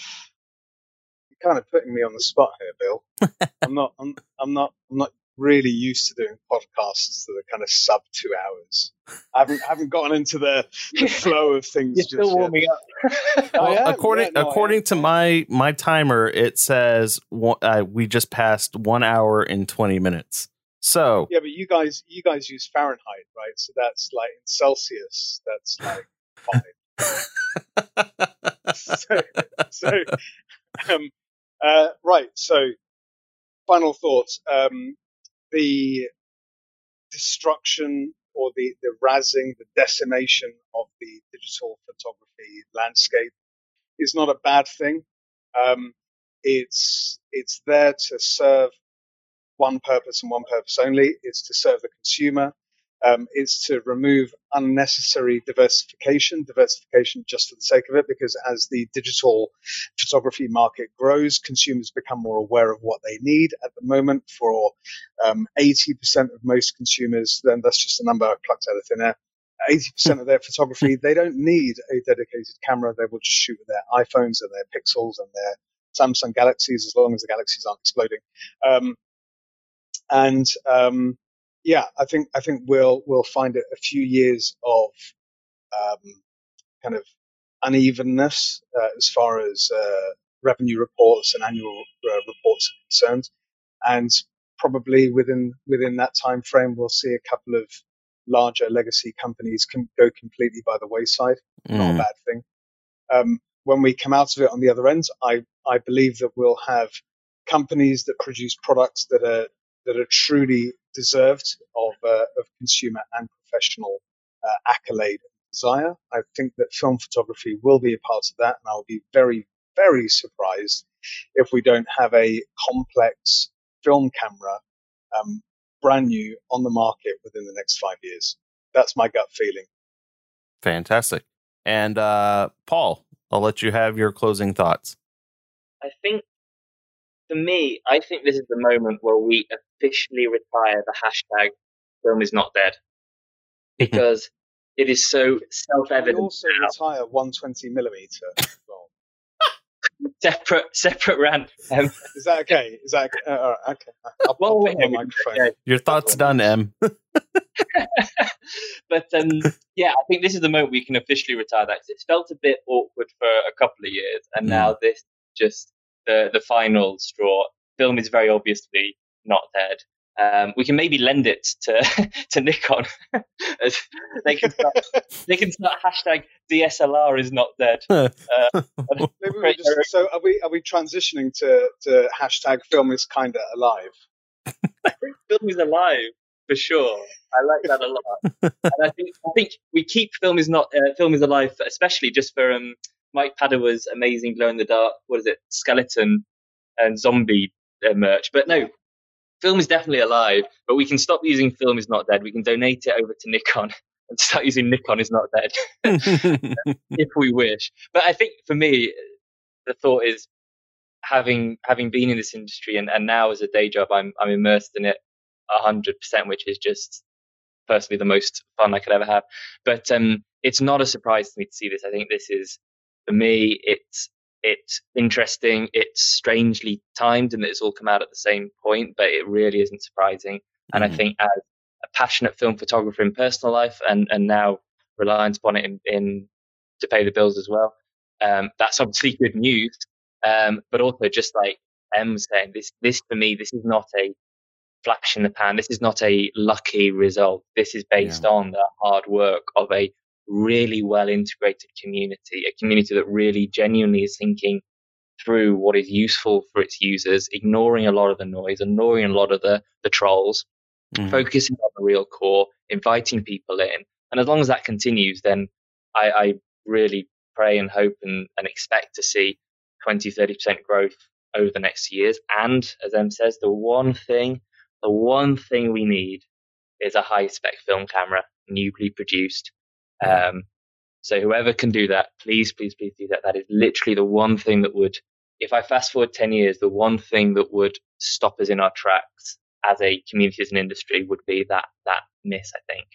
kind of putting me on the spot here, Bill. I'm not. I'm, I'm not. I'm not really used to doing podcasts that are kind of sub two hours. I haven't haven't gotten into the, the flow of things. you're just still yet. warming up. Well, am, according yeah, no, according to my my timer, it says uh, we just passed one hour and twenty minutes. So Yeah, but you guys, you guys use Fahrenheit, right? So that's like in Celsius. That's like five. so, so um, uh, right. So, final thoughts. Um, the destruction or the the razzing, the decimation of the digital photography landscape is not a bad thing. Um, it's it's there to serve one purpose and one purpose only. It's to serve the consumer. Um, it's to remove unnecessary diversification, diversification just for the sake of it, because as the digital photography market grows, consumers become more aware of what they need. At the moment, for um, 80% of most consumers, then that's just a number I plucked out of thin air. 80% of their photography, they don't need a dedicated camera. They will just shoot with their iPhones and their Pixels and their Samsung Galaxies, as long as the Galaxies aren't exploding. Um, and um, yeah, I think I think we'll we'll find a few years of um, kind of unevenness uh, as far as uh, revenue reports and annual uh, reports are concerned, and probably within within that time frame, we'll see a couple of larger legacy companies can go completely by the wayside. Not a mm, bad thing. Um, when we come out of it on the other end, I I believe that we'll have companies that produce products that are that are truly deserved of uh, of consumer and professional uh, accolade and desire. I think that film photography will be a part of that, and I'll be very very surprised if we don't have a complex film camera um, brand new on the market within the next five years. That's my gut feeling. fantastic. And uh, Paul, I'll let you have your closing thoughts. I think for me, I think this is the moment where we officially retire the hashtag film is not dead. Because it is so self We evident. also retire 120 millimeter. Separate separate rant. Um, is that okay? Is that okay? Uh, all right, okay? I'll, Well, I'll put wait, microphone. Your thoughts done, EM. but um, yeah, I think this is the moment we can officially retire that. 'cause It's felt a bit awkward for a couple of years, and Mm. now this just the the final straw. Film is very obviously not dead. Um, we can maybe lend it to to Nikon. They can start, they can start hashtag DSLR is not dead. Uh, Maybe we just, so are we are we transitioning to, to hashtag film is kinda alive? film is alive for sure. I like that a lot, and I think I think we keep film is not uh, film is alive, especially just for um, Mike Padawa's amazing glow in the dark. What is it? Skeleton and zombie uh, merch. But no, film is definitely alive. But we can stop using film is not dead. We can donate it over to Nikon and start using Nikon is not dead if we wish. But I think for me, the thought is having having been in this industry and, and now as a day job, I'm I'm immersed in it hundred percent, which is just personally the most fun I could ever have. But um, it's not a surprise to me to see this. I think this is for me, it's it's interesting. It's strangely timed, and it's all come out at the same point, but it really isn't surprising. And I Mhm. think as a passionate film photographer in personal life, and and now reliant upon it in, in to pay the bills as well. um, that's obviously good news. Um, but also just like EM was saying, this, this for me, this is not a flash in the pan. This is not a lucky result. This is based yeah. on the hard work of a really well integrated community, a community that really genuinely is thinking through what is useful for its users, ignoring a lot of the noise, ignoring a lot of the, the trolls, mm. focusing on the real core, inviting people in. And as long as that continues, then I, I really pray and hope and, and expect to see 20, 30% growth over the next years. And as EM says, the one thing, the one thing we need is a high spec film camera, newly produced. Um, so whoever can do that, please, please, please do that. That is literally the one thing that would, if I fast forward 10 years, the one thing that would stop us in our tracks as a community, as an industry would be that, that miss, I think.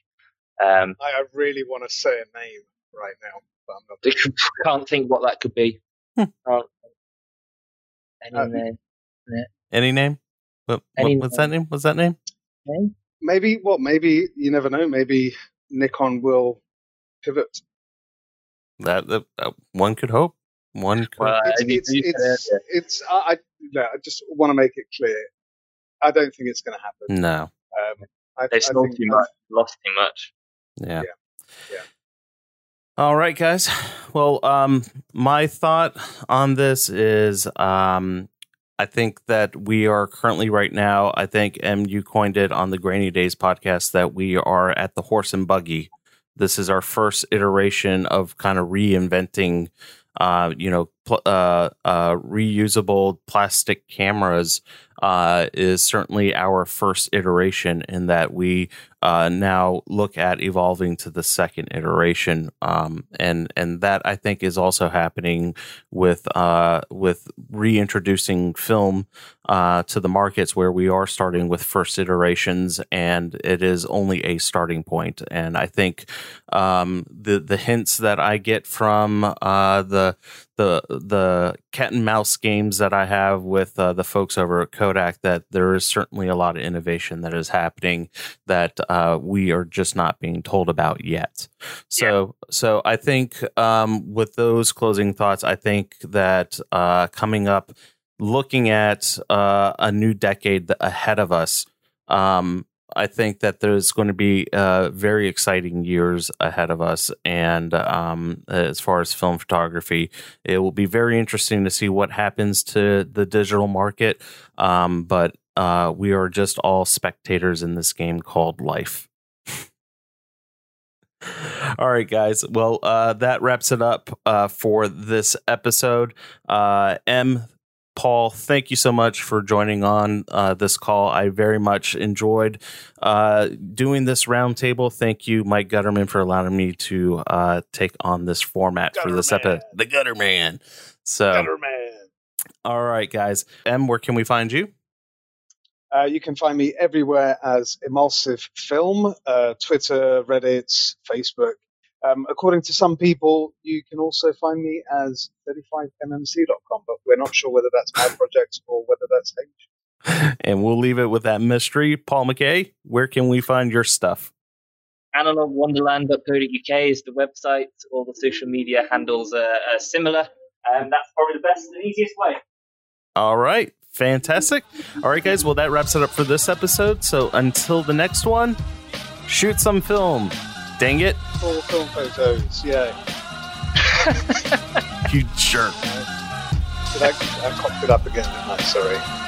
Um, I really want to say a name right now, but I'm not. Can't think what that could be. Hmm. Any uh, name? Any name? What, Any what's name. that name? What's that name? name? Maybe what? Maybe you never know. Maybe Nikon will pivot. That, that uh, one could hope. One could. Well, it's, it's, it's, it's, I, I, I just want to make it clear. I don't think it's going to happen. No. Um, I, they stole too much, lost too much. Yeah. yeah. yeah. All right, guys. Well, um, my thought on this is um, I think that we are currently right now, I think MU coined it on the Grainy Days podcast that we are at the horse and buggy. This is our first iteration of kind of reinventing, uh, you know, pl- uh, uh, reusable plastic cameras uh, is certainly our first iteration in that we uh, now look at evolving to the second iteration, um, and and that I think is also happening with uh, with reintroducing film uh, to the markets where we are starting with first iterations, and it is only a starting point. And I think um, the the hints that I get from the the the cat and mouse games that I have with uh, the folks over at Kodak that there is certainly a lot of innovation that is happening that uh, we are just not being told about yet. So yeah. so I think um, with those closing thoughts, I think that uh, coming up, looking at uh, a new decade ahead of us. Um, I think that there's going to be uh, very exciting years ahead of us. And um, as far as film photography, it will be very interesting to see what happens to the digital market. Um, but uh, we are just all spectators in this game called life. All right, guys. Well, uh, that wraps it up uh, for this episode. Uh, EM, Paul, thank you so much for joining on uh, this call. I very much enjoyed uh, doing this roundtable. Thank you, Mike Gutterman, for allowing me to uh, take on this format Gutter for this episode. The Gutter Man. So, Gutter Man. All right, guys. EM, where can we find you? Uh, you can find me everywhere as Emulsive Film, uh, Twitter, Reddit, Facebook. Um, according to some people, you can also find me as 35mmc.com, but we're not sure whether that's my project or whether that's H. And we'll leave it with that mystery. Paul McKay, where can we find your stuff? analoguewonderland.co.uk is the website. All the social media handles are, are similar. And that's probably the best and easiest way. All right. Fantastic. All right, guys. Well, that wraps it up for this episode. So until the next one, shoot some film. Dang it. Full film photos, yeah. you jerk. Did I, I cocked it up again, didn't I? Sorry.